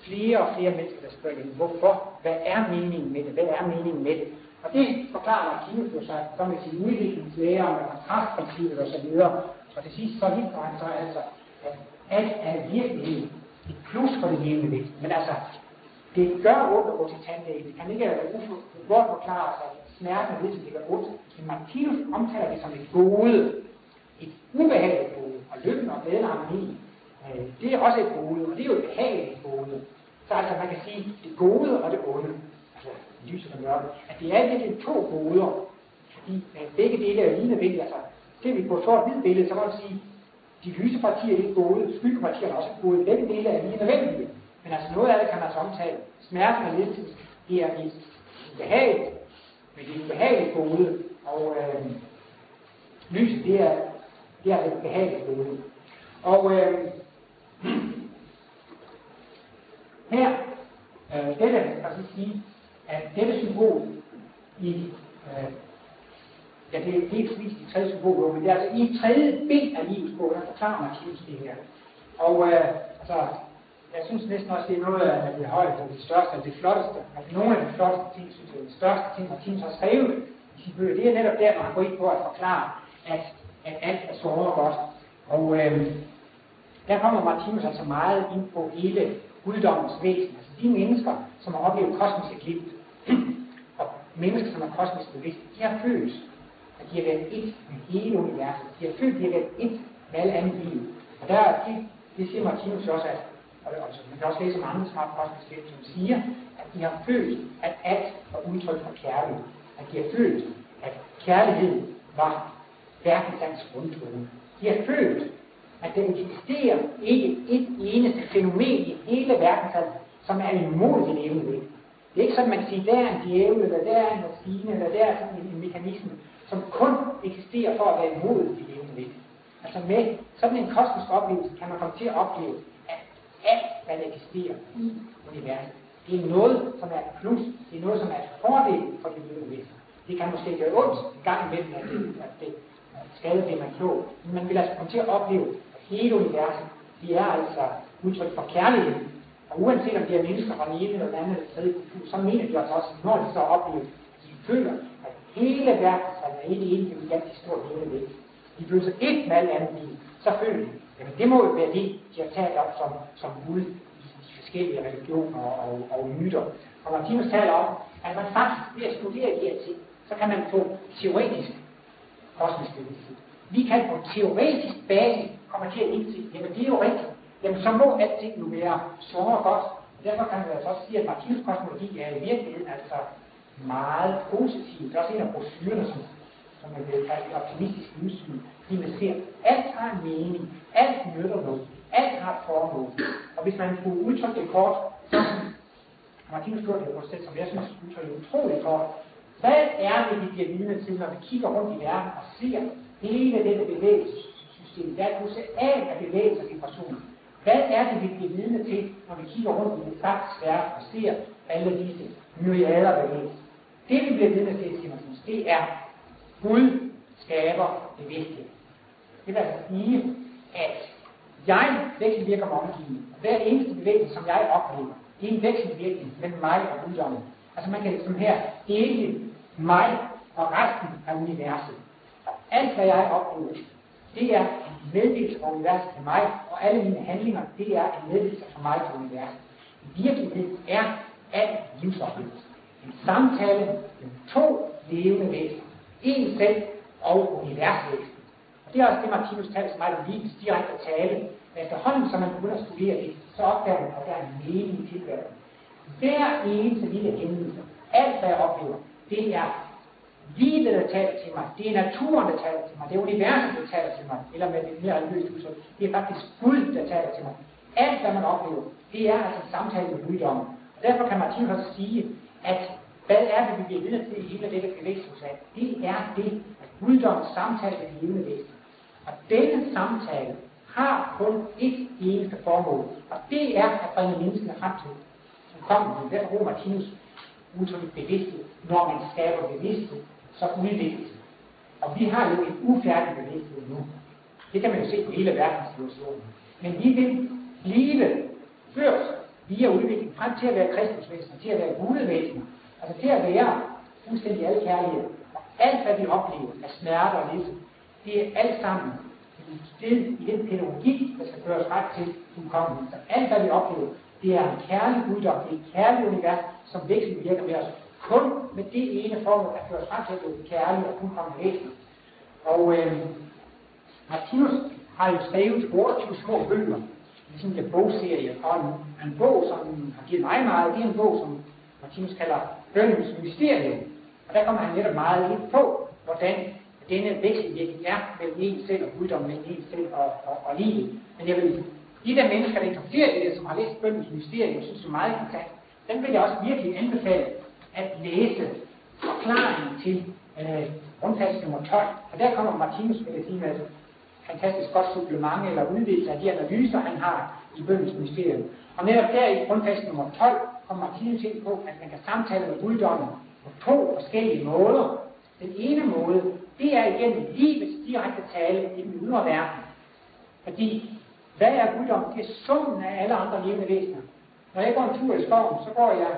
flere og flere mennesker, der spørger, hvorfor? Hvad er meningen med det? Hvad er meningen med det? Og det forklarer Martinus jo sig som med sin udviklingslære med kontrastprincippet osv. Og og til sidst så hilser han så altså, at alt er virkelighed plus for det levende væsen. Men altså, det gør ondt at gå til tandlægen. Det kan ikke øh, godt forklare sig, at smerten er som det gør ondt. Men Martinus omtaler det som et gode. Et ubehageligt gode. Og lykken og glæden og harmoni, øh, det er også et gode, og det er jo et behageligt gode. Så altså, man kan sige, det gode og det onde, altså lyset og mørke, at det er virkelig to goder, fordi øh, begge dele er lige nødvendige. Altså, ser vi på et sort-hvidt billede, så kan man sige, de lyse partier ikke gode, skyggepartier er også gode, begge dele er lige nødvendige. Men altså noget af det kan man så omtale. Smerten og lidelsen, det er et behag, men det er et behageligt gode, og øh, lyset, det er, det er det behageligt gode. Og øh, [CLEARS THROAT] her, øh, dette, jeg skal sige, at dette symbol i, øh, ja, det er helt vist i tredje symbol, men det er altså i tredje bind af livets bog, der forklarer Martinus det her. Og øh, altså, jeg synes næsten også, det er noget af det højde, det største og det flotteste. Altså nogle af de flotteste ting, synes jeg, det største ting, Martinus har skrevet i sin bøger, det er netop der, hvor han går ind på at forklare, at, at alt er så godt. Og øh, der kommer Martinus altså meget ind på hele guddommens væsen. Altså de mennesker, som har oplevet kosmisk glimt, [CLEARS THROAT] og mennesker, som er kosmisk bevidste, de har følt, at de har været et med hele universet. De har følt, at de har været et med alle andre liv. Og der, det, det siger Martinus også, at og altså, man kan også læse om andre smart kosmiske som siger, at de har følt, at alt var udtryk for kærlighed. At de har følt, at kærlighed var verdenslands grundtone. De har følt, at der eksisterer ikke et eneste fænomen i hele verdenshallen, som er imod det evne. Det er ikke sådan, man kan sige, der er en djævel, eller der er en maskine, eller der er sådan en, en mekanisme, som kun eksisterer for at være imod de levende væsener. Altså med sådan en kosmisk oplevelse kan man komme til at opleve, at alt, hvad der eksisterer i universet, det er noget, som er et plus, det er noget, som er et fordel for det levende væsener. Det kan måske gøre ondt en gang imellem, at det, at det skader det, man klog. Men man vil altså komme til at opleve, at hele universet, det er altså udtryk for kærlighed. Og uanset om de er mennesker fra den ene eller den anden eller tredje kultur, så mener de altså også, når de så oplever, at de føler, hele verden er en enige gigantisk stor levende væsen. De blev så et med alt andet liv. Selvfølgelig. jamen det må jo være det, de har talt om som, som Gud i de forskellige religioner og, og, og myter. Og Martinus taler om, at man faktisk ved at studere de her ting, så kan man få teoretisk kosmisk bevidsthed. Vi kan på teoretisk basis komme til at indse, jamen det er jo rigtigt. Jamen så må alting nu være så og godt. Derfor kan man altså også sige, at Martinus kosmologi er i virkeligheden altså meget positiv. Det er også en af brochurerne, som, som er blevet kaldt optimistisk livssyn. De man ser, alt har en mening, alt nytter noget, alt har et formål. Og hvis man kunne udtrykke det kort, så Martinus gjorde det på et sæt, som jeg synes udtrykker utroligt kort. Hvad er det, vi bliver vidne til, når vi kigger rundt i verden og ser hele dette bevægelsessystem? Der er et af af bevægelser og vibrationer. Hvad er det, vi bliver vidne til, når vi kigger rundt i den faktisk verden og ser alle disse myriader bevægelser? Det, vi bliver vidne til, siger man, det er Gud skaber bevidsthed. Det vil altså sige, at jeg vekselvirker med omgivningen. Hver eneste bevægelse, som jeg oplever, det er en vekselvirkning mellem mig og guddommen. Altså man kan som her dele mig og resten af universet. Alt hvad jeg oplever, det er en meddelelse fra universet til mig, og alle mine handlinger, det er en meddelelse fra mig til universet. I virkeligheden er alt livsoplevelse. En samtale med to levende væsener. En selv og universvæsen. Og det er også det, Martinus taler så meget om livets direkte tale. Men efterhånden, som man begynder at studere det, så opdager man, at der er en mening i tilværelsen. Hver eneste lille hændelse, alt hvad jeg oplever, det er livet, der taler til mig. Det er naturen, der taler til mig. Det er universet, der taler til mig. Eller med det mere religiøse udtryk. Det er faktisk Gud, der taler til mig. Alt, hvad man oplever, det er altså en samtale med guddommen. Og derfor kan Martinus også sige, at hvad er det, vi bliver vidne til i hele dette bevægelsesat? Det er det, at guddommens samtale med de levende væsener. Og denne samtale har kun et eneste formål, og det er at bringe menneskene frem til som kommer. Derfor bruger Martinus udtrykket bevidsthed. Når man skaber bevidsthed, så udvikles Og vi har jo en ufærdig bevidsthed nu. Det kan man jo se på hele verdenssituationen. Men vi vil blive ført via udvikling frem til at være kristusvæsener, til at være gudevæsener. Altså til at være fuldstændig alle kærlighed. Og alt, hvad vi oplever af smerte og lidelse, det er alt sammen et sted i den pædagogik, der skal føres ret til fuldkommen. Så alt, hvad vi oplever, det er en kærlig guddom, det er et kærligt univers, som væksten virker med os. Kun med det ene formål at føre os frem til at blive kærlig og fuldkommen væsen. Og øh, Martinus har jo skrevet 28 små bøger, sådan en bogserie, og en, en bog, som har givet mig meget, det er en bog, som Martinus kalder Bøndens Mysterium. Og der kommer han netop meget ind på, hvordan denne vekselvirkning er mellem en selv og Gud, mellem en selv og, og, og livet. Men jeg vil, de der mennesker, der interesserer i det, som har læst Bøndens Mysterium, synes det er meget interessant, dem vil jeg også virkelig anbefale at læse forklaringen til øh, rundfast nummer 12. Og der kommer Martinus, med jeg sige, med fantastisk godt supplement eller udvidelse af de analyser, han har i bøndens mysterium. Og netop der i grundfest nummer 12 kommer Martinus ind på, at man kan samtale med guddommen på to forskellige måder. Den ene måde, det er igennem livets direkte tale i den ydre verden. Fordi, hvad er guddom? Det er summen af alle andre levende væsener. Når jeg går en tur i skoven, så går jeg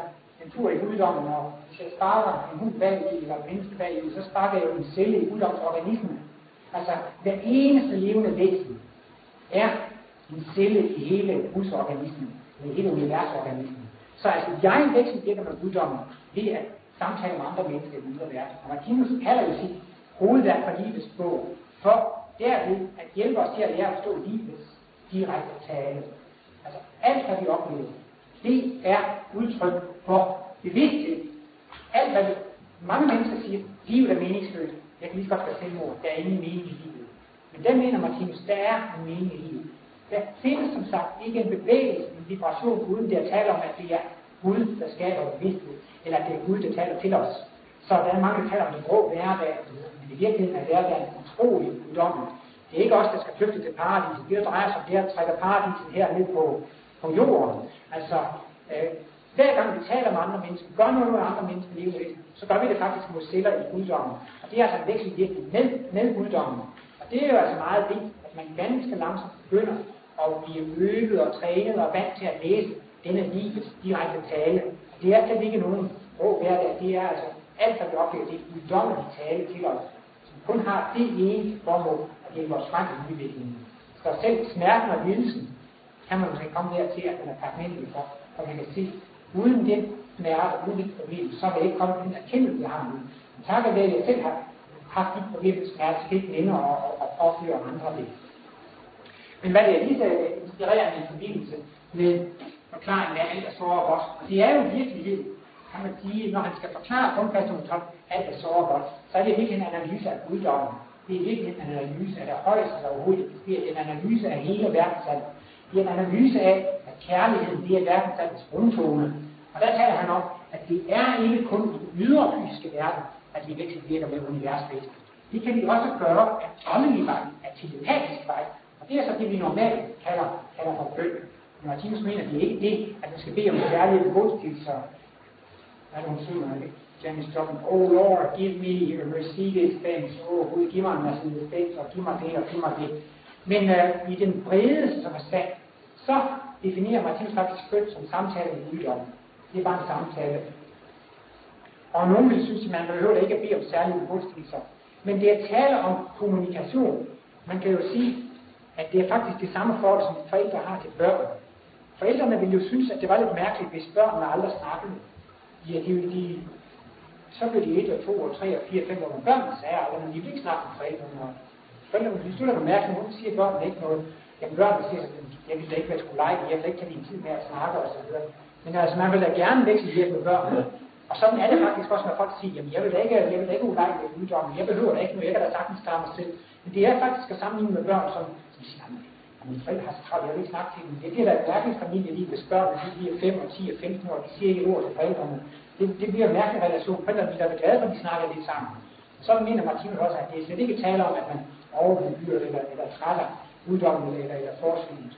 en tur i guddommen, og hvis jeg sparker en hund bag i, eller en menneske bag i, så sparker jeg jo en celle i guddomsorganismen. Altså, hver eneste levende væsen er en celle i hele Gudsorganismen, i hele universorganismen. Så altså, jeg væksten virker med guddommen ved at samtale med andre mennesker i den ydre verden. Og Martinus kalder jo sit hovedværk for livets bog, for derved at hjælpe os til at lære at forstå livets direkte tale. Altså, alt hvad vi oplever, det er udtryk for bevidsthed. Alt hvad vi, mange mennesker siger, livet er meningsløst. Jeg kan lige så godt være selvmord. Der er ingen mening i livet. Men der mener Martinus, der er en mening i livet. Der findes som sagt ikke en bevægelse, en vibration, uden det at tale om, at det er Gud, der skaber bevidsthed, eller at det er Gud, der taler til os. Så der er mange, der taler om den grå hverdag, men i virkeligheden er hverdagen utrolig guddommelig. Det er ikke os, der skal flygte til paradiset. Det, der drejer sig om det, at trække paradiset her ned på, på jorden. Altså, øh, hver gang vi taler med andre mennesker, gør noget med andre mennesker i livet, så gør vi det faktisk mod stiller i guddommen. Og det er altså en vekselvirkning med, med guddommen. Og det er jo altså meget vigtigt, at man ganske langsomt begynder at blive øvet og trænet og vant til at læse denne livets direkte tale. Det er slet ikke nogen rå hverdag. Det er altså alt, hvad vi oplever, det er guddommeligt tale til os, som kun har det ene formål at hjælpe os frem i udviklingen. Så selv smerten og lidelsen kan man måske komme til, at man er taknemmelig for, og man kan se, uden den smerte, uden det problem, så vil jeg ikke komme til den erkendelse, jeg har nu. Men takket være, at jeg selv har haft de problemer, smerte, skal ikke længere og, og, og påføre andre det. Men hvad det er lige så inspirerende i forbindelse med forklaringen af alt er så godt. Og det er jo virkelig, kan man sige, når han skal forklare grundfast nummer 12, alt er så godt, så er det virkelig en analyse af guddommen. Det er virkelig en analyse af det højeste, der overhovedet Det er en analyse af hele verdenssalget. Det er en analyse af, at kærligheden det er verdensaldets grundtone. Og der taler han om, at det er ikke kun i den ydre fysiske verden, at vi virker med universvæsenet. Det kan vi også gøre af åndelig vej, af telepatisk vej. Og det er så det, vi normalt kalder, kalder for bøn. Men Martinus mener, at det er ikke det, at man skal bede om kærlighed begunstigelser. Hvad er det, hun synger, ikke? James Joplin, Oh Lord, give me a Mercedes Benz. Oh Gud, giv mig en Mercedes Benz, og giv mig det, og giv mig det. Men øh, i den bredeste forstand, så definerer Martinus faktisk bøn som samtale med guddommen. Det er bare en samtale. Og nogen vil synes, at man behøver ikke at bede om særlige begunstigelser. Men det er tale om kommunikation. Man kan jo sige, at det er faktisk det samme forhold, som forældre har til børn. Forældrene ville jo synes, at det var lidt mærkeligt, hvis børnene aldrig snakkede. Ja, de, de, så blev de 1 og 2 og 3 og 4 og 5 år. men Børnene sagde aldrig, men de ville ikke snakke med forældrene. Og forældrene ville synes, det var mærkeligt, hvorfor siger børnene ikke noget? Jamen børnene siger sådan, jeg ville da ikke være skulle lege, jeg ville ikke have din tid med at snakke og så videre. Men altså, man vil da gerne vækse hjælp med børnene. Og sådan er det faktisk også, når folk siger, jamen jeg vil da ikke, jeg vil da ikke ulejlige med uddommen, jeg behøver da ikke noget, jeg kan da sagtens klare mig selv. Men det er faktisk at sammenligne med børn, som, som siger, jamen, mine forældre har så travlt, jeg vil ikke snakke til dem. Det bliver da et mærkeligt familieliv, hvis børnene de bliver 5 og 10 og 15 år, og de siger ikke et ord til forældrene. Det, det bliver en mærkelig relation. Forældrene bliver da glade, når de snakker lidt sammen. Så mener Martinus også, at det er slet ikke tale om, at man overbebyrer eller, eller trætter uddommen eller, eller forskningen.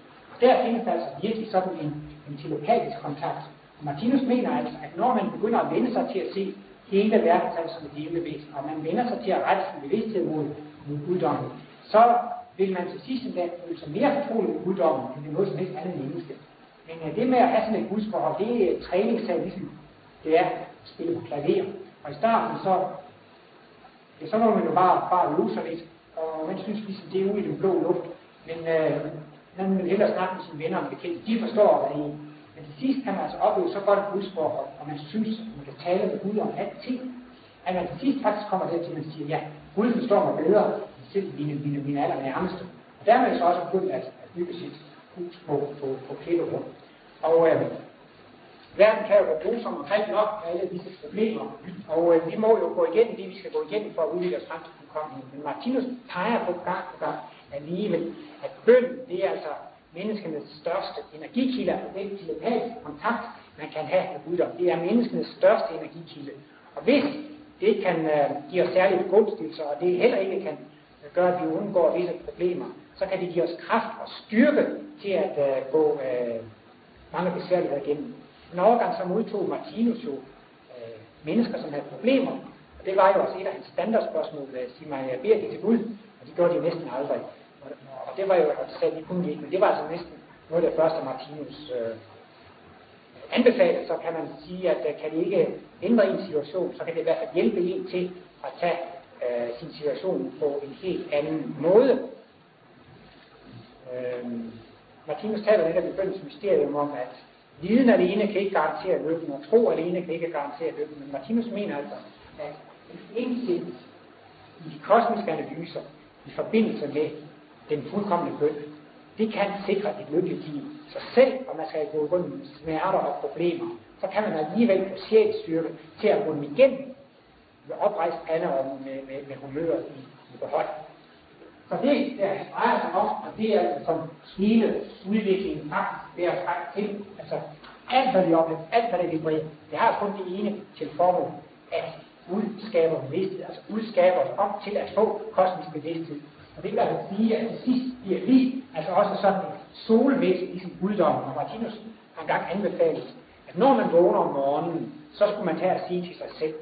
Der findes der altså virkelig sådan en, en telepatisk kontakt. Og Martinus mener altså, at når man begynder at vende sig til at se hele verden som et levende væsen, og man vender sig til at rette sin bevidsthed mod, mod uddommen, så vil man til sidst en dag føle sig mere fortrolig med guddommen, end det noget som helst andet menneske. Men uh, det med at have sådan et gudsforhold, det øh, er træningssag, ligesom det er at spille på klaver. Og i starten, så, ja, så må man jo bare, bare øve sig lidt, og man synes ligesom, det er ude i den blå luft. Men øh, man vil hellere snakke med sine venner og bekendte, de forstår, hvad det er. Men til sidst kan man altså opleve så godt et gudsforhold, og man synes, at man kan tale med Gud om alting, at man til sidst faktisk kommer til, at man siger, ja, Gud forstår mig bedre selv mine, mine, mine allernærmeste. Og dermed er så også begyndt at, at bygge sit hus på, på, på Klipperum. Og øh, verden kan jo være grusom omkring nok med alle disse problemer, og øh, vi må jo gå igennem det, vi skal gå igennem for at udvikle os frem til fuldkommenhed. Men Martinus peger på gang på gang alligevel, at bøn, det er altså menneskenes største energikilde, altså den telepatiske kontakt, man kan have med Gud. Det er menneskenes største energikilde. Og hvis det kan øh, give os særlige begunstigelser, og det heller ikke kan gøre, at vi undgår visse problemer, så kan det give os kraft og styrke til at øh, gå øh, mange besværligheder igennem. En overgang så modtog Martinus jo øh, mennesker, som havde problemer, og det var jo også et af hans standardspørgsmål, øh, at sige mig, jeg beder de til Gud, og det gjorde de næsten aldrig. Og, og det var jo, og det sagde de kunne ikke, men det var altså næsten noget af det første, Martinus øh, anbefalede, så kan man sige, at øh, kan det ikke ændre en situation, så kan det i hvert fald hjælpe en til at tage øh, sin situation på en helt anden måde. Øh, Martinus taler lidt i begyndelsens mysterium om, at viden alene kan ikke garantere lykken, og tro alene kan ikke garantere lykken, men Martinus mener altså, at indsigt i de kosmiske analyser i forbindelse med den fuldkommende bøn, det kan sikre et lykkeligt liv. Så selv om man skal gå rundt med smerter og problemer, så kan man alligevel få sjælstyrke til at gå igennem med oprejst pande og med, med, med humøret i, i behold. Så det, der drejer sig om, og det er altså som hele udviklingen faktisk bærer frem til, altså alt hvad vi oplever, alt hvad det vibrerer, det har kun det ene til formål, at udskaber bevidsthed, altså udskaber os op til at få kosmisk bevidsthed. Og det vil altså sige, at til sidst bliver vi altså også sådan en solvæsen ligesom i sin guddom. Og Martinus har engang anbefalet, at når man vågner om morgenen, så skulle man tage og sige til sig selv,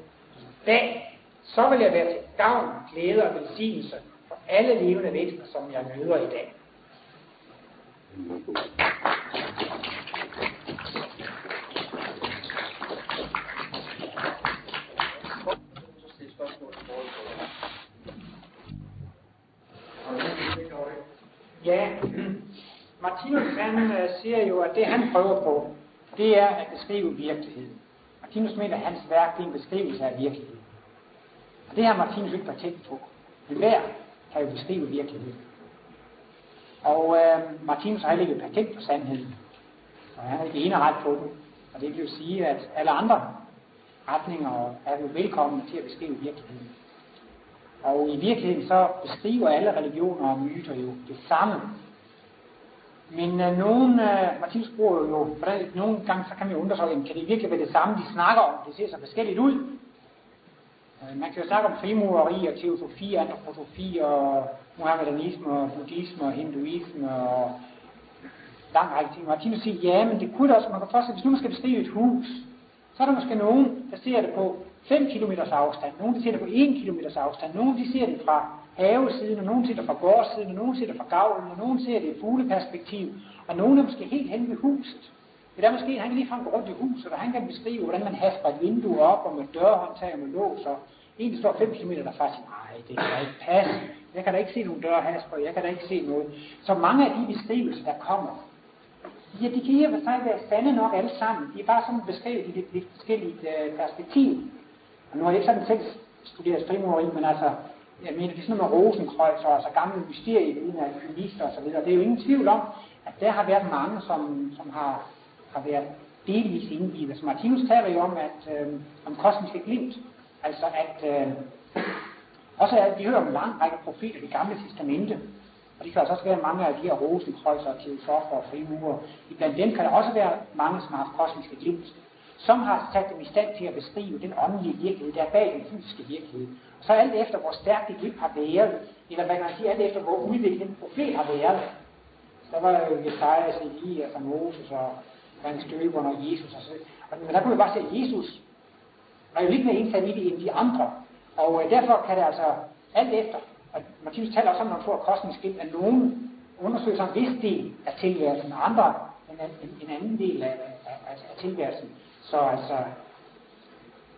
dag, så vil jeg være til gavn, glæde og velsignelse for alle levende væsener, som jeg møder i dag. Ja, Martinus han uh, siger jo, at det han prøver på, det er at beskrive virkeligheden. Martinus mener, at hans værk er en beskrivelse af virkeligheden. Og det har Martinus ikke patent på. Men hver kan jo beskrive virkeligheden. Og øh, Martinus har heller ikke patent på sandheden. Og han har ikke eneret på den. Og det vil jo sige, at alle andre retninger er jo velkomne til at beskrive virkeligheden. Og i virkeligheden så beskriver alle religioner og myter jo det samme. Men uh, nogen, øh, uh, Martinus bruger jo, hvordan, nogle gange så kan man jo undre sig, jamen, kan det virkelig være det samme, de snakker om? Det ser så forskelligt ud. Uh, man kan jo snakke om frimureri og teosofi, antroposofi og muhammedanisme og buddhisme og hinduisme og lang række ting. Martinus siger, ja, men det kunne også, man kan forestille, hvis nu man skal beskrive et hus, så er der måske nogen, der ser det på 5 km afstand, nogen der ser det på 1 km afstand, nogen de ser det fra havesiden, og nogen ser det fra gårdsiden, og nogen ser det fra gavlen, og nogen ser det i fugleperspektiv, og nogen er måske helt hen ved huset. Det er måske, han kan ligefrem gå rundt i huset, og han kan beskrive, hvordan man hasper et vindue op, og med dørhåndtag og med lås, og en, står 5 km derfra, siger, nej, det kan ikke passe. Jeg kan da ikke se nogen dørhasper, jeg kan da ikke se noget. Så mange af de beskrivelser, der kommer, Ja, de kan i og for sig være sande nok alle sammen. De er bare sådan beskrevet i lidt, lidt forskellige øh, perspektiv. Og nu har jeg ikke sådan selv studeret frimureri, men altså, jeg mener, det er sådan noget med rosenkreuz og altså gamle mysterieviden af alkymister og så videre. Det er jo ingen tvivl om, at der har været mange, som, som har, har været delvis indgivet. Så Martinus taler jo om, at, øh, om kosmiske glimt. Altså at, øh, også at vi hører om en lang række profeter i det gamle testamente, og det kan altså også være mange af de her rosenkrøjser, teosofer og frimurer. I blandt dem kan der også være mange, som har haft kosmiske glimt, som har sat dem i stand til at beskrive den åndelige virkelighed, der er bag den fysiske virkelighed. Så alt efter, hvor stærkt dit glimt har været, eller hvad kan man sige, alt efter, hvor udviklet en profet har været. Så var jo Jesajas, altså Elias altså og Moses og Hans Døberen og Jesus og så Men der kunne vi bare se, at Jesus var jo lidt mere indsat i end de andre. Og øh, derfor kan det altså alt efter, og Martinus taler også om, når man får kosmisk glimt, at nogen undersøger sig en vis del af tilværelsen, og andre en, en, en anden del af, af, af, af tilværelsen. Så altså,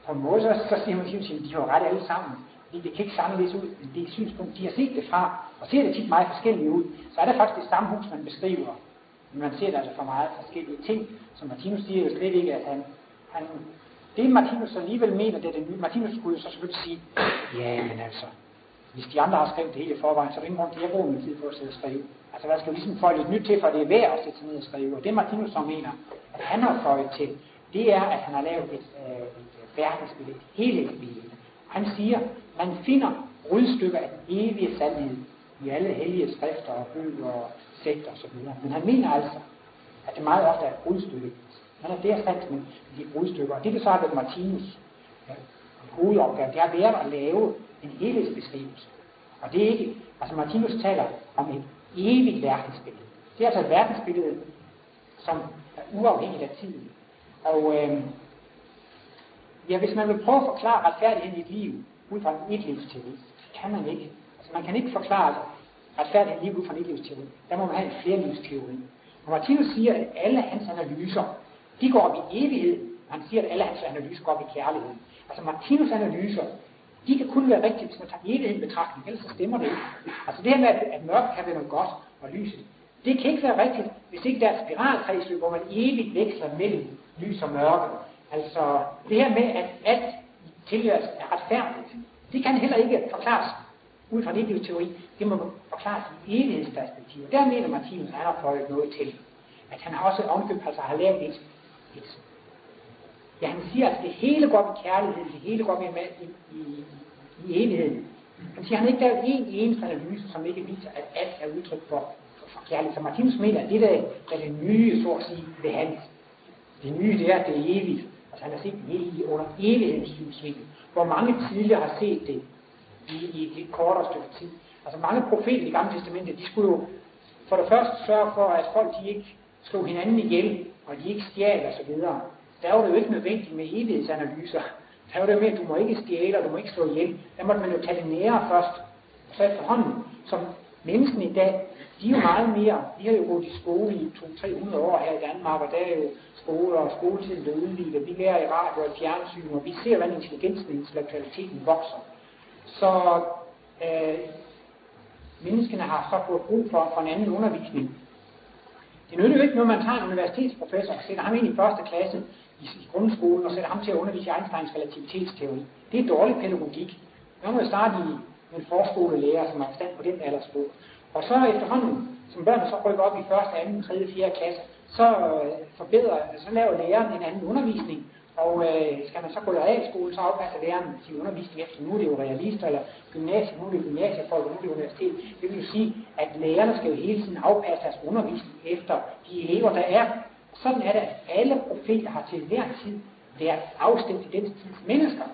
på en måde, så, så siger man at de har ret alle sammen. Fordi det kan ikke samles ud, men det er synspunkt, de har set det fra, og ser det tit meget forskelligt ud, så er det faktisk det samme hus, man beskriver. Men man ser det altså for meget forskellige ting, som Martinus siger jo slet ikke, at han, han det Martinus alligevel mener, det er det nye. Martinus skulle jo så selvfølgelig sige, ja, men altså, hvis de andre har skrevet det hele i forvejen, så er der ingen grund til, at jeg bruger min tid på at sidde og skrive. Altså, hvad skal ligesom få lidt nyt til, for det er værd at sætte ned og skrive. Og det Martinus så mener, at han har føjet til, det er, at han har lavet et, øh, et øh, verdensbillede, et helhedsbillede. Han siger, man finder brudstykker af den evige sandhed i alle hellige skrifter og bøger og sekter osv. Men han mener altså, at det meget ofte er et brudstykke. Han er der sandt med de brudstykker. Og det, der så har været Martinus ja, hovedopgave, det har været at lave en helhedsbeskrivelse. Og det er ikke, altså Martinus taler om et evigt verdensbillede. Det er altså et verdensbillede, som er uafhængigt af tiden. Og øh, ja, hvis man vil prøve at forklare retfærdigheden i et liv ud fra en etlivsteori, kan man ikke. Altså man kan ikke forklare retfærdigt liv ud fra en etlivsteori. Der må man have en flerlivsteori. Og Martinus siger, at alle hans analyser, de går op i evighed. Han siger, at alle hans analyser går op i kærligheden. Altså Martinus analyser, de kan kun være rigtige, hvis man tager evigheden i betragtning, ellers så stemmer det ikke. Altså det her med, at, at kan være noget godt, og lyset, det kan ikke være rigtigt, hvis ikke der er et spiralkredsløb, hvor man evigt veksler mellem lys og mørke. Altså det her med, at alt tilværelse er retfærdigt, det kan heller ikke forklares ud fra en teori. Det må forklares i evighedsperspektiv. Der mener Martinus, at han har fået noget til. At han også ovenkøbt altså har lavet et, et Ja, han siger, at det hele går med kærlighed, det hele går med i, i, i enheden. Han siger, at han ikke lavet en eneste analyse, som ikke viser, at alt er udtryk for, for, for kærlighed. Så Martinus mener, at det der er det nye, så at sige, ved hans. Det nye, det er, at det er evigt. Altså han har set det under evighedens synsvinkel. Hvor mange tidligere har set det i, i et lidt kortere stykke tid. Altså mange profeter i det gamle testamente, de skulle jo for det første sørge for, at folk de ikke slog hinanden ihjel, og de ikke stjal og så videre der var det jo ikke nødvendigt med evighedsanalyser. Der var det jo med, at du må ikke stjæle, og du må ikke slå ihjel. Der måtte man jo tage det nære først. Så efterhånden, som menneskene i dag, de er jo meget mere, de har jo gået i skole i 200-300 år her i Danmark, og der er jo skoler og skoletiden der udvidet, og vi lærer i radio og fjernsyn, og vi ser, hvordan intelligensen og intellektualiteten vokser. Så øh, menneskene har så fået brug for, for en anden undervisning. Det nytter jo ikke, når man tager en universitetsprofessor og sætter ham ind i første klasse, i, i grundskolen og sætter ham til at undervise i Einsteins relativitetsteori. Det er dårlig pædagogik. Man må jo starte i en forskolelærer, som har forstand på den aldersgruppe. Og så efterhånden, som børnene så rykker op i første, anden, tredje, fjerde klasse, så øh, forbedrer, så laver læreren en anden undervisning, og øh, skal man så gå i skolen, så afpasser læreren sin undervisning efter, nu er det jo realister, eller gymnasiet, nu er det gymnasiefolk, nu er det universitet. Det vil jo sige, at lærerne skal jo hele tiden afpasse deres undervisning efter de elever, der er. Sådan er det, at alle profeter har til hver tid været afstemt i den tids mennesker.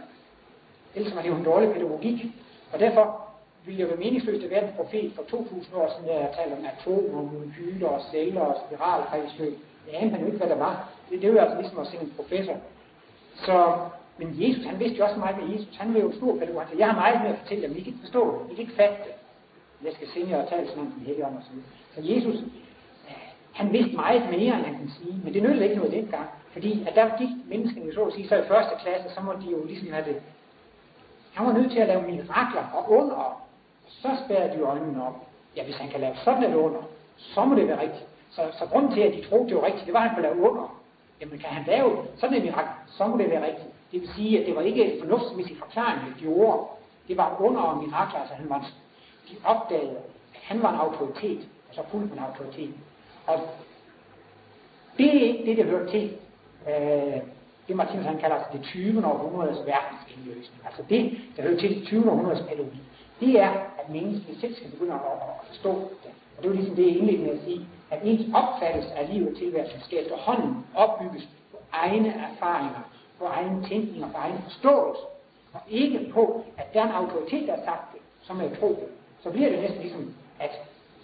Ellers var det jo en dårlig pædagogik. Og derfor ville det være meningsløst at være en profet for 2000 år siden, der talte om atomer, molekyler og celler og spiralkredsløb. Det anede han jo ikke, hvad der var. Det, det var altså ligesom at se en professor. Så, men Jesus, han vidste jo også meget med Jesus. Han var jo stor pædagog. Han sagde, jeg har meget med at fortælle jer, men I kan ikke forstå det. I kan ikke fatte det. Jeg skal sende jer og tale sådan om den hellige om og så Så Jesus, han vidste meget mere, end han kunne sige, men det nyttede ikke noget dengang, fordi at der gik menneskene jo så at sige, så i første klasse, så må de jo ligesom have det. Han var nødt til at lave mirakler og under, så spærrede de øjnene op. Ja, hvis han kan lave sådan et under, så må det være rigtigt. Så, så grunden til, at de troede, det var rigtigt, det var, at han kunne lave under. Jamen, kan han lave sådan et mirakel, så må det være rigtigt. Det vil sige, at det var ikke en fornuftsmæssig forklaring, de gjorde. Det var under og mirakler, altså han var, de opdagede, at han var en autoritet, altså og så fulgte en autoritet. Og det er ikke det, det hører til. Øh, det Martinus han kalder det 20. århundredes verdensindløsning. Altså det, der hører til det 20. århundredes pædagogik, det er, at mennesket selv skal begynde at, at forstå det. Og det er jo ligesom det, jeg indledte med at sige, at ens opfattelse af livet og tilværelsen skal efterhånden opbygges på egne erfaringer, på egen tænkning og på egen forståelse. Og ikke på, at der er en autoritet, der har sagt det, som er tro Så bliver det næsten ligesom, at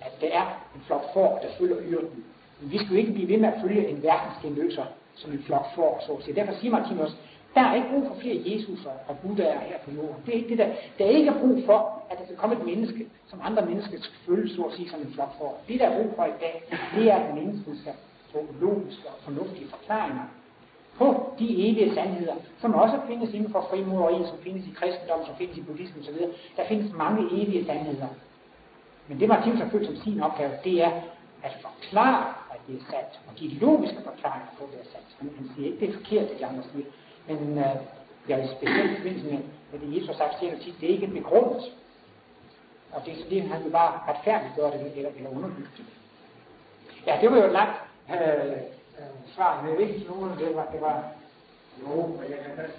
at der er en flok får, der følger yrten. Men vi skal jo ikke blive ved med at følge en verdensgenløser som en flok får, så at sige. Derfor siger Martinus, der er ikke brug for flere Jesuser og Buddhaer her på jorden. Det er ikke det der. Der er ikke brug for, at der skal komme et menneske, som andre mennesker skal følge, så at sige, som en flok for. Det, der er brug for i dag, det er, at mennesket skal få logiske og fornuftige forklaringer på de evige sandheder, som også findes inden for frimureriet, som findes i kristendom, som findes i buddhismen osv. Der findes mange evige sandheder. Men det Martinus har følt som sin opgave, det er at forklare, at det er sandt, og give logiske forklaringer på, at det er sandt. Han, han siger ikke, det er forkert, det de andre siger, men øh, jeg vil specielt i forbindelse med, med det, Jesus sagt til tit, det er ikke begrundet. Og det er det, han vil bare retfærdigt gøre det, eller, eller underbygge det. Ja, det var jo et langt øh, svar, men jeg ved ikke, nogen det var, det var jo, men jeg kan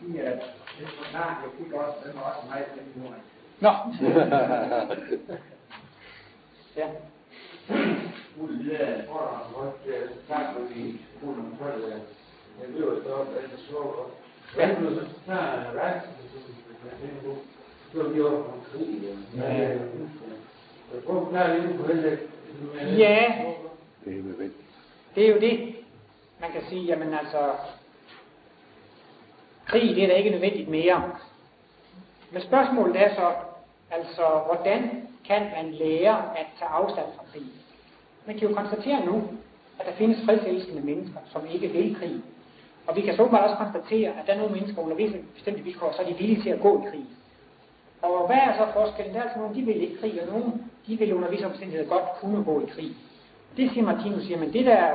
sige, at det forklaring, jeg fik også, den var også meget Nå. [LAUGHS] ja. Ud af foran, hvor det snart på de under tolv, jeg løber så op, at det så godt. Ja. Men så snart er vi på krig. Ja. Jeg prøver at klare lidt på det. Ja. Det er nødvendigt. Det er jo det, man kan sige, jamen altså, krig, det er da ikke nødvendigt mere. Men spørgsmålet er så, altså, hvordan kan man lære at tage afstand fra krig? Man kan jo konstatere nu, at der findes fredselskende mennesker, som ikke vil krig. Og vi kan så også konstatere, at der er nogle mennesker under visse bestemte vilkår, så er de villige til at gå i krig. Og hvad er så forskellen? Der er altså nogle, de vil ikke krig, og nogle, de vil under visse omstændigheder godt kunne gå i krig. Det siger Martinus, siger, men det der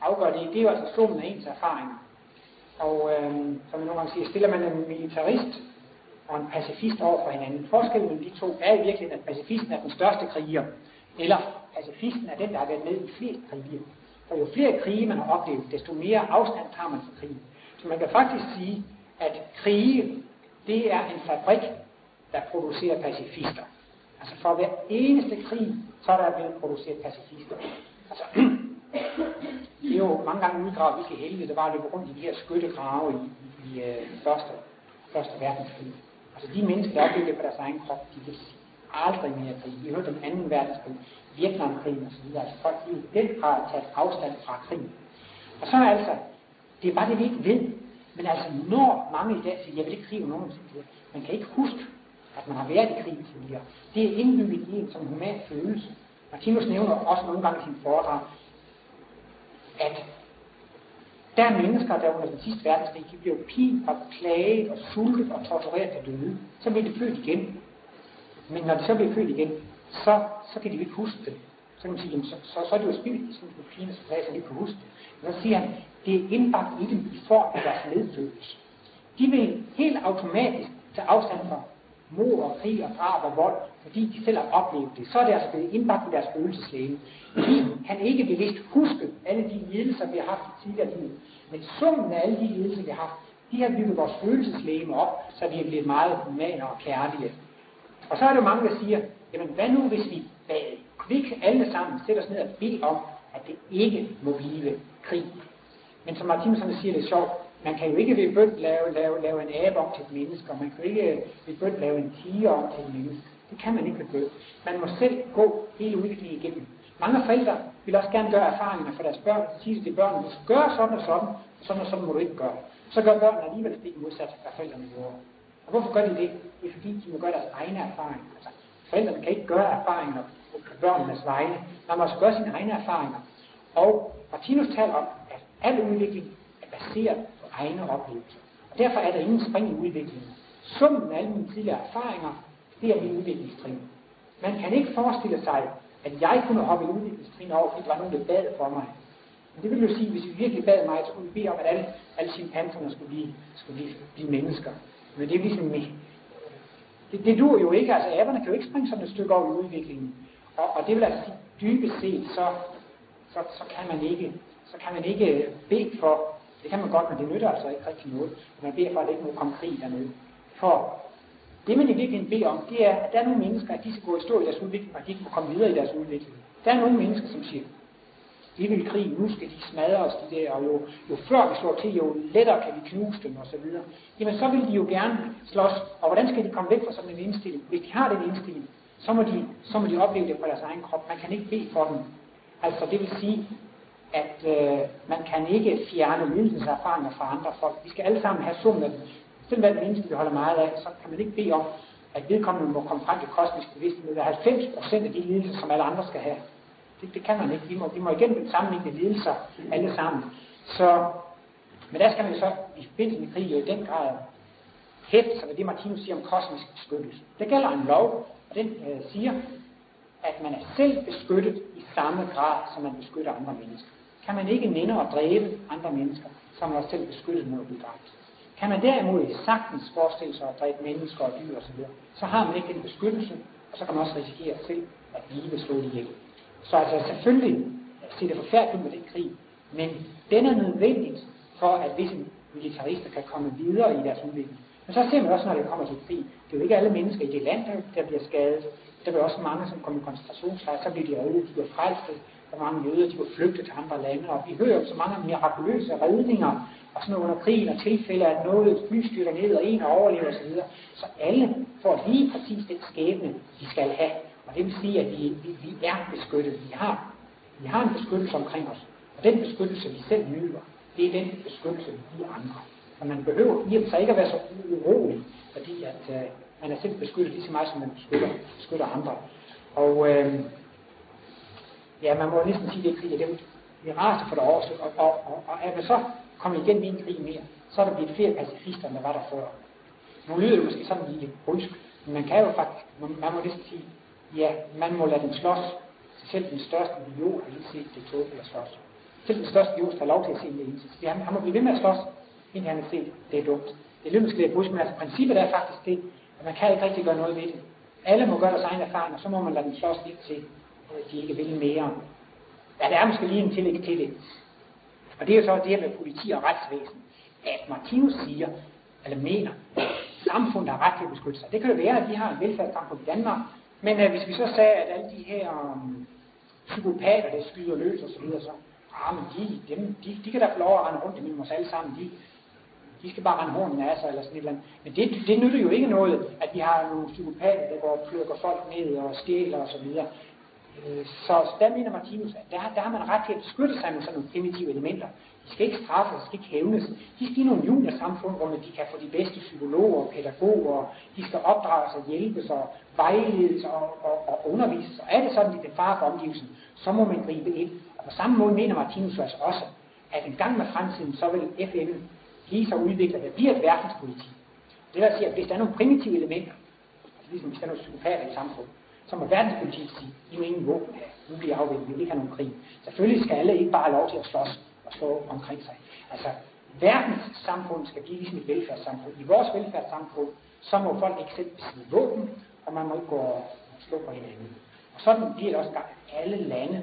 afgør det, det er jo altså summen af ens erfaringer. Og øh, som jeg nogle gange siger, stiller man en militarist og en pacifist over for hinanden. Forskellen mellem de to er i virkeligheden, at pacifisten er den største kriger, eller pacifisten er den, der har været med i flest krige. For jo flere krige man har oplevet, desto mere afstand tager man fra krigen. Så man kan faktisk sige, at krige, det er en fabrik, der producerer pacifister. Altså for hver eneste krig, så er der blevet produceret pacifister. Altså, [CLEARS THROAT] det er jo mange gange udgravet, hvilke helvede der var at løbe rundt i de her skyttegrave i, i, i øh, første, første verdenskrig. Altså de mennesker, der oplevede det på deres egen krop, de vil aldrig mere krig. Vi hørte om 2. verdenskrig, Vietnamkrigen osv. Altså folk, i den grad taget afstand fra krig. Og så er altså, det er bare det, vi ikke ved. Men altså, når mange i dag siger, jeg vil ikke krig nogen man kan ikke huske, at man har været i krig tidligere. Det er indbygget i en som human følelse. Martinus nævner også nogle gange i sin foredrag, at der er mennesker, der under den sidste verdenskrig, de blev pin og plaget og sultet og tortureret og døde. Så bliver de født igen. Men når de så bliver født igen, så, så kan de ikke huske det. Så kan man sige, jamen, så, så, så er det jo spildt, sådan en pine, så så de ikke kan huske det. Men så siger han, det er indbagt i dem i form af deres medfølelse. De vil helt automatisk tage afstand fra mor og krig og drab og vold, fordi de selv har oplevet det, så er det altså blevet indbagt i deres følelseslæge. De han ikke bevidst huske alle de lidelser, vi har haft i tidligere liv. Men summen af alle de lidelser, vi har haft, de har bygget vores følelseslæge op, så vi er blevet meget humane og kærlige. Og så er der mange, der siger, jamen hvad nu hvis vi bad? Vi ikke alle sammen sætte os ned og bede om, at det ikke må blive krig. Men som Martinus siger det sjovt, man kan jo ikke ved bønd lave, lave, lave en abe om til et menneske, og man kan jo ikke ved bønd lave en tiger om til et menneske. Det kan man ikke ved bønd. Man må selv gå hele udviklingen igennem. Mange forældre vil også gerne gøre erfaringer for deres børn, og sige til børnene, hvis du gør sådan og sådan, sådan og sådan må du ikke gøre. Så gør børnene alligevel det modsat, hvad forældrene gjorde. Og hvorfor gør de det? Det er fordi, de må gøre deres egne erfaringer. Forældrene kan ikke gøre erfaringer på børnenes vegne. Man må også gøre sine egne erfaringer. Og Martinus taler om, at al udvikling er baseret egne oplevelser. Og derfor er der ingen spring i udviklingen. Summen af alle mine tidligere erfaringer, det er min udviklingstrin. Man kan ikke forestille sig, at jeg kunne hoppe en udviklingstrin over, fordi der var nogen, der bad for mig. Men det vil jo sige, at hvis vi virkelig bad mig, så kunne vi bede om, at alle, alle chimpanserne skulle blive, skulle blive, blive mennesker. Men det er ligesom mig. Det, det dur jo ikke. Altså, aberne kan jo ikke springe sådan et stykke over i udviklingen. Og, og det vil altså sige, dybest set, så, så, så, kan man ikke, så kan man ikke bede for, det kan man godt, men det nytter altså ikke rigtig noget. Man beder for, at det ikke må komme krig dernede. For det, man i virkeligheden beder om, det er, at der er nogle mennesker, at de skal gå i stå i deres udvikling, og de kan komme videre i deres udvikling. Der er nogle mennesker, som siger, de vil krig, nu skal de smadre os, de der, og jo, jo før vi slår til, jo lettere kan vi knuse dem, og så videre. Jamen, så vil de jo gerne slås, og hvordan skal de komme væk fra sådan en indstilling? Hvis de har den indstilling, så må de, så må de opleve det på deres egen krop. Man kan ikke bede for dem. Altså, det vil sige, at øh, man kan ikke fjerne lidelseserfaringer fra andre folk. Vi skal alle sammen have summen af dem. Selv hvad menneske, vi holder meget af, så kan man ikke bede om, at vedkommende må komme frem til kosmisk bevidsthed med 90 procent af de lidelser, som alle andre skal have. Det, det kan man ikke. Vi må, vi må igennem den sammenlignende lidelser alle sammen. Så Men der skal man jo så i forbindelse med krig jo i den grad hæfte sig ved det, Martinus siger om kosmisk beskyttelse. Det gælder en lov, og den øh, siger, at man er selv beskyttet i samme grad, som man beskytter andre mennesker. Kan man ikke nænde at dræbe andre mennesker, så er man også selv beskyttet mod at blive dræbt. Kan man derimod sagtens forestille sig at dræbe mennesker og dyr osv., så har man ikke den beskyttelse, og så kan man også risikere selv at blive slået ihjel. Så altså selvfølgelig ser det forfærdeligt med den krig, men den er nødvendigt for, at visse militarister kan komme videre i deres udvikling. Men så ser man også, når det kommer til krig, det er jo ikke alle mennesker i det land, der bliver skadet. Der er også mange, som kommer i koncentrationslejre, så bliver de reddet, de bliver frelste. Der er mange jøder, de var flygtet til andre lande, og vi hører om så mange mirakuløse redninger, og sådan under krigen, og tilfælde, at noget fly styrter ned, og en overlever osv. Så alle får lige præcis den skæbne, de skal have. Og det vil sige, at vi, vi, vi er beskyttet. Vi har, vi har en beskyttelse omkring os. Og den beskyttelse, vi selv nyder, det er den beskyttelse, vi giver andre. Og man behøver i og for sig ikke at være så urolig, fordi at øh, man er selv beskyttet lige så meget, som man beskytter, beskytter andre. Og øh, ja, man må næsten sige, det er krig, det er vi raser for det år, og, og, og, og er man så kommet igen i en krig mere, så er der blevet flere pacifister, end der var der før. Nu lyder det måske sådan lige brysk, men man kan jo faktisk, man, man må næsten sige, ja, man må lade den slås. Selv den største idiot har lige set det tåbelige at slås. Selv den største idiot har lov til at se det indsats. Han, han må blive ved med at slås, indtil han har set, det er dumt. Det lyder måske lidt brysk, men altså princippet er faktisk det, at man kan ikke rigtig gøre noget ved det. Alle må gøre deres egen erfaring, og så må man lade dem slås lidt til, at de ikke vil mere. Ja, der er måske lige en tillæg til det. Og det er jo så det her med politi og retsvæsen. At Martinus siger, eller mener, at samfundet har ret til at beskytte sig. Det kan jo være, at vi har en velfærdssamfund i Danmark, men uh, hvis vi så sagde, at alle de her um, psykopater, der skyder løs og så videre, så, ah, men de, dem, de, de kan da få lov at rende rundt imellem os alle sammen. De, de skal bare rende hornen af sig, eller sådan et eller andet. Men det, det nytter jo ikke noget, at vi har nogle psykopater, der går og plukker folk ned og stjæler og så videre. Øh, så, så der mener Martinus, at der, der har man ret til at beskytte sig med sådan nogle primitive elementer. De skal ikke straffes, de skal ikke hævnes. De skal i nogle juniorsamfund, hvor man, de kan få de bedste psykologer og pædagoger. De skal opdrages og hjælpes og vejledes og, og, og undervises. Og er det sådan, at det er far for omgivelsen, så må man gribe ind. Og på samme måde mener Martinus altså også, at en gang med fremtiden, så vil FN blive så udvikle, at det bliver et verdenspolitik. Det vil sige, at hvis der er nogle primitive elementer, altså ligesom hvis der er nogle psykopater i samfundet, så må verdenspolitik sige, I må ingen våben have, nu bliver afvendt, vi vil ikke have nogen krig. Selvfølgelig skal alle ikke bare have lov til at slås at stå omkring sig. Altså, verdens samfund skal blive ligesom et velfærdssamfund. I vores velfærdssamfund, så må folk ikke selv besidde våben, og man må ikke gå og slå på hinanden. Og sådan bliver det også gang. Alle lande,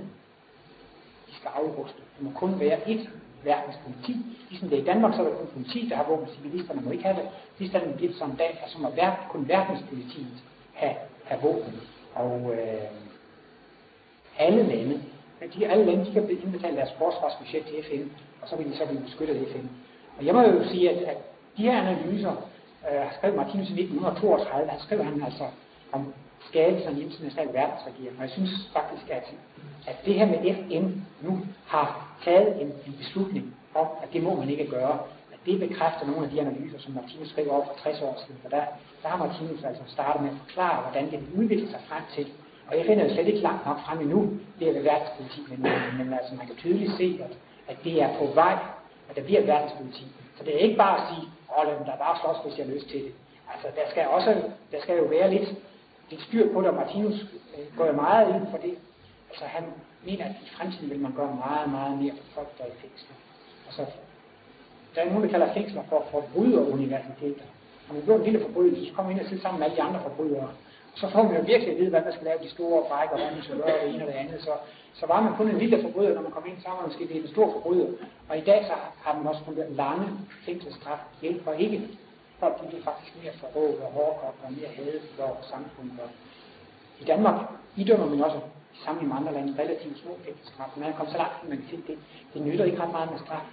de skal afruste. Det må kun være ét verdens politi. Ligesom det er i Danmark, så er der kun politi, der har våben. Civilisterne må ikke have det. Ligesom det bliver sådan en dag, så må verden, kun verdenspolitiet have, have våben. Og øh, alle lande, de, alle lande, de kan indbetale deres forsvarsbudget til FN, og så vil de så blive beskyttet af FN. Og jeg må jo sige, at, at de her analyser, øh, har skrevet Martinus i 1932, han skrev han altså om skabelsen af international verdensregering. Og jeg synes faktisk, at, at det her med FN nu har taget en, en beslutning om, at det må man ikke gøre. At det bekræfter nogle af de analyser, som Martinus skrev over for 60 år siden. For der, der har Martinus altså startet med at forklare, hvordan det udvikler sig frem til. Og jeg finder jo slet ikke langt nok frem endnu, det er ved verdenspolitik, men, men altså, man kan tydeligt se, at, at det er på vej, at der bliver verdenspolitik. Så det er ikke bare at sige, åh, lad der bare slås, hvis jeg har lyst til det. Altså, der skal også, der skal jo være lidt, lidt styr på det, og Martinus øh, går jo meget ind for det. Altså, han mener, at i fremtiden vil man gøre meget, meget mere for folk, der er i fængsler. Altså, der er nogen, der kalder fængsler for forbryderuniversiteter. Når man gør en lille forbrydelse, så kommer man ind og sidder sammen med alle de andre forbrydere. Så får man jo virkelig at vide, hvad man skal lave de store brækker, hvad man skal gøre det ene og det andet. Så, så var man kun en lille forbryder, når man kom ind, så var man måske en stor forbryder. Og i dag så har man også fundet lange fængselsstraf hjælper ikke. Folk de bliver faktisk mere forrådet og hårdkogt og mere hadet for samfundet. Og I Danmark idømmer man også sammen med andre lande relativt små fængselsstraf. Man er kommet så langt, at man kan se, det, det nytter ikke ret meget med straf.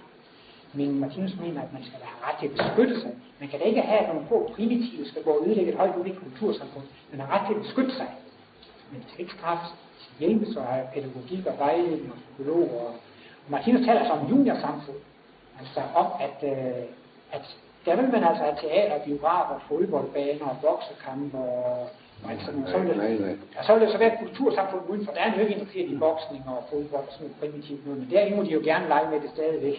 Men Martinus mener, at man skal have ret til at beskytte sig. Man kan da ikke have nogle få primitive, skal gå og ødelægge et højt udviklet kultursamfund. Man har ret til at beskytte sig. Men det skal ikke straffes. Det skal hjælpes og have pædagogik og vejledning og psykologer. Og Martinus taler altså om juniorsamfund. Altså om, at, øh, at der vil man altså have teater, biografer, fodboldbaner og boksekampe og og altså, så, vil det, nej, nej. Og så vil det så være et kultursamfund udenfor. Der er jo ikke interesseret i boksning og fodbold og sådan noget primitivt noget, men der må de jo gerne lege med det stadigvæk.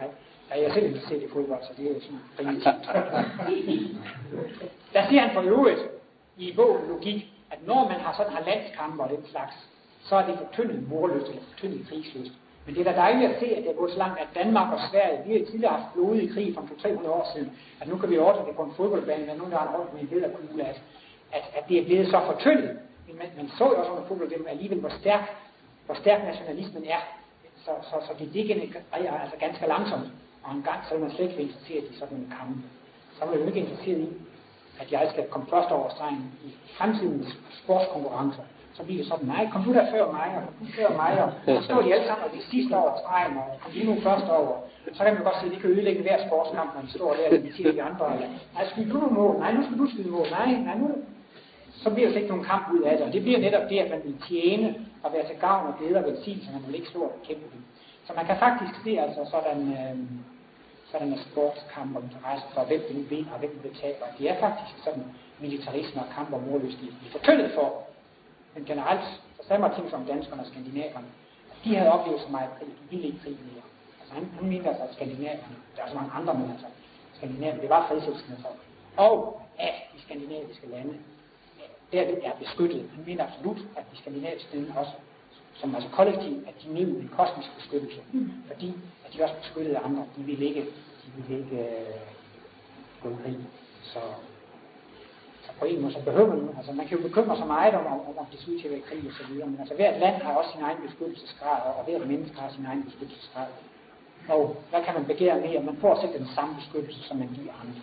Nej. Ja, jeg er selv interesseret i fodbold, så det er sådan primitivt. Der siger han for øvrigt i bogen Logik, at når man har sådan har landskampe og den slags, så er det fortyndet morløst eller fortyndet krigsløst. Men det er da dejligt at se, at det er gået så langt, at Danmark og Sverige, vi har tidligere haft blodige krig for 200-300 år siden, at nu kan vi ordne det på en fodboldbane, men nogen der har rundt med en lederkugle, at, at, at det er blevet så fortyndet. Men man, man så jo også under fodboldbane alligevel, hvor stærk, hvor stærk nationalismen er. Så, så, så det degenererer altså ganske langsomt. Og en gang så er man slet ikke interesseret i sådan en kamp. Så er man jo ikke interesseret i, at jeg skal komme først over stregen i fremtidens sportskonkurrencer så bliver det sådan, nej, kom du der før mig, og kom du før mig, og så står de alle sammen og de sidste over stregen, og kom de nu først over. Så kan man godt se, at det kan ødelægge hver sportskamp, når de står der og imiterer de andre. Nej, skyder du nu mål? Nej, nu skal du skyde mål. Nej, nej, nu. Så bliver der ikke nogen kamp ud af det, og det bliver netop det, at man vil tjene og være til gavn og glæde og velsignelse, så man vil ikke stå og kæmpe dem. Så man kan faktisk se altså sådan, øh, sådan en sportskamp og interesse for, hvem den vinder og hvem den betaler. Det er faktisk sådan militarisme og kamp og ordløst i, i fortyndet for, men generelt, så sagde Martin som danskerne og skandinaverne, de havde oplevet så meget krig, de ville ikke krig mere. Altså han, han mente altså, at skandinaverne, der er så mange andre, men altså, skandinaverne, det var fredselskende folk. Og at de skandinaviske lande, der er beskyttet. Han mener absolut, at de skandinaviske lande også, som altså kollektiv, at de nød en kosmisk beskyttelse, fordi at de også beskyttede andre. De ville ikke, de ville ikke øh, gå i krig. Så på en måde, så behøver man, altså man kan jo bekymre sig meget om, om, om det ser ud til at være krig og så videre, men altså hvert land har også sin egen beskyttelsesgrad, og hvert menneske har sin egen beskyttelsesgrad. Og hvad kan man begære mere? Man får selv den samme beskyttelse, som man giver andre.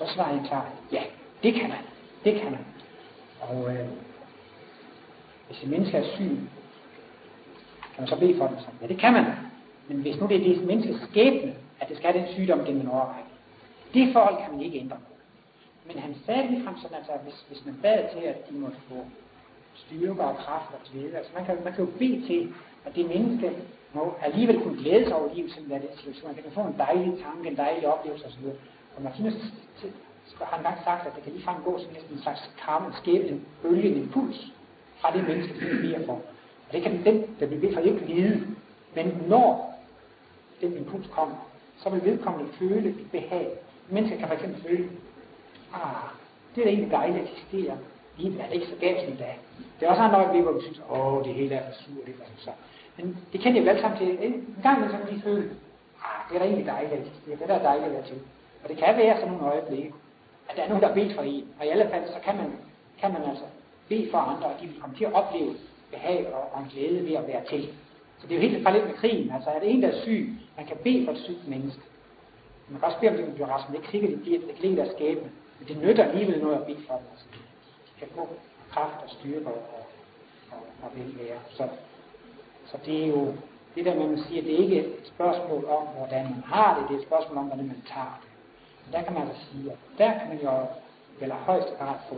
Så svarede jeg klart, ja, det kan man. Det kan man. Og øh, hvis et menneske er syg, kan man så bede for dem? Så, ja, det kan man. Men hvis nu det er det menneskes skæbne, at det skal have den sygdom gennem en overrække, det forhold kan man ikke ændre på. Men han sagde ligefrem sådan, altså, hvis, hvis man bad til, at de måtte få styrke og kraft og glæde, altså man kan, man kan jo bede til, at det menneske må alligevel kunne glæde sig over livet, sådan den situation. Det kan få en dejlig tanke, en dejlig oplevelse osv. Og Martinus har engang sagt, at det kan ligefrem gå som næsten en slags karma, skæbe en bølge, en impuls fra det menneske, det bliver for. Og det kan den, der bliver for ikke vide. Men når den impuls kommer, så vil vedkommende føle et behag. Mennesker kan fx føle, ah, det er da egentlig dejligt at eksistere. Livet er ikke så galt som det er. Det er også andre øjeblik, hvor vi synes, åh, det hele er for surt, det altså, er så. Men det kan jeg vel sammen til. En gang så sådan lige føle, ah, det er da egentlig dejligt at eksistere. Det er da dejligt at være til. Og det kan være sådan nogle øjeblikke, at der er nogen, der bedt for en. Og i alle fald, så kan man, kan man altså bede for andre, og de vil komme til at opleve behag og, og en glæde ved at være til. Så det er jo helt parallelt med krigen. Altså er det en, der er syg, man kan bede for et sygt menneske. Man kan også bede om det, man bliver rask, men det er de bliver det kan der skæbne. Men det nytter alligevel noget at bede for dem. Altså, de kan få kraft og styrke og, og, og, velvære. Så, så det er jo det der, man siger, det er ikke et spørgsmål om, hvordan man har det, det er et spørgsmål om, hvordan man tager det. Der kan man altså sige, at der kan man jo vel højst grad få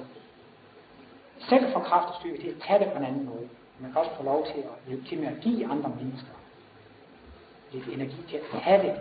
selv få kraft og styrke til at tage det på en anden måde. Man kan også få lov til at hjælpe til med at give andre mennesker lidt energi til at tage det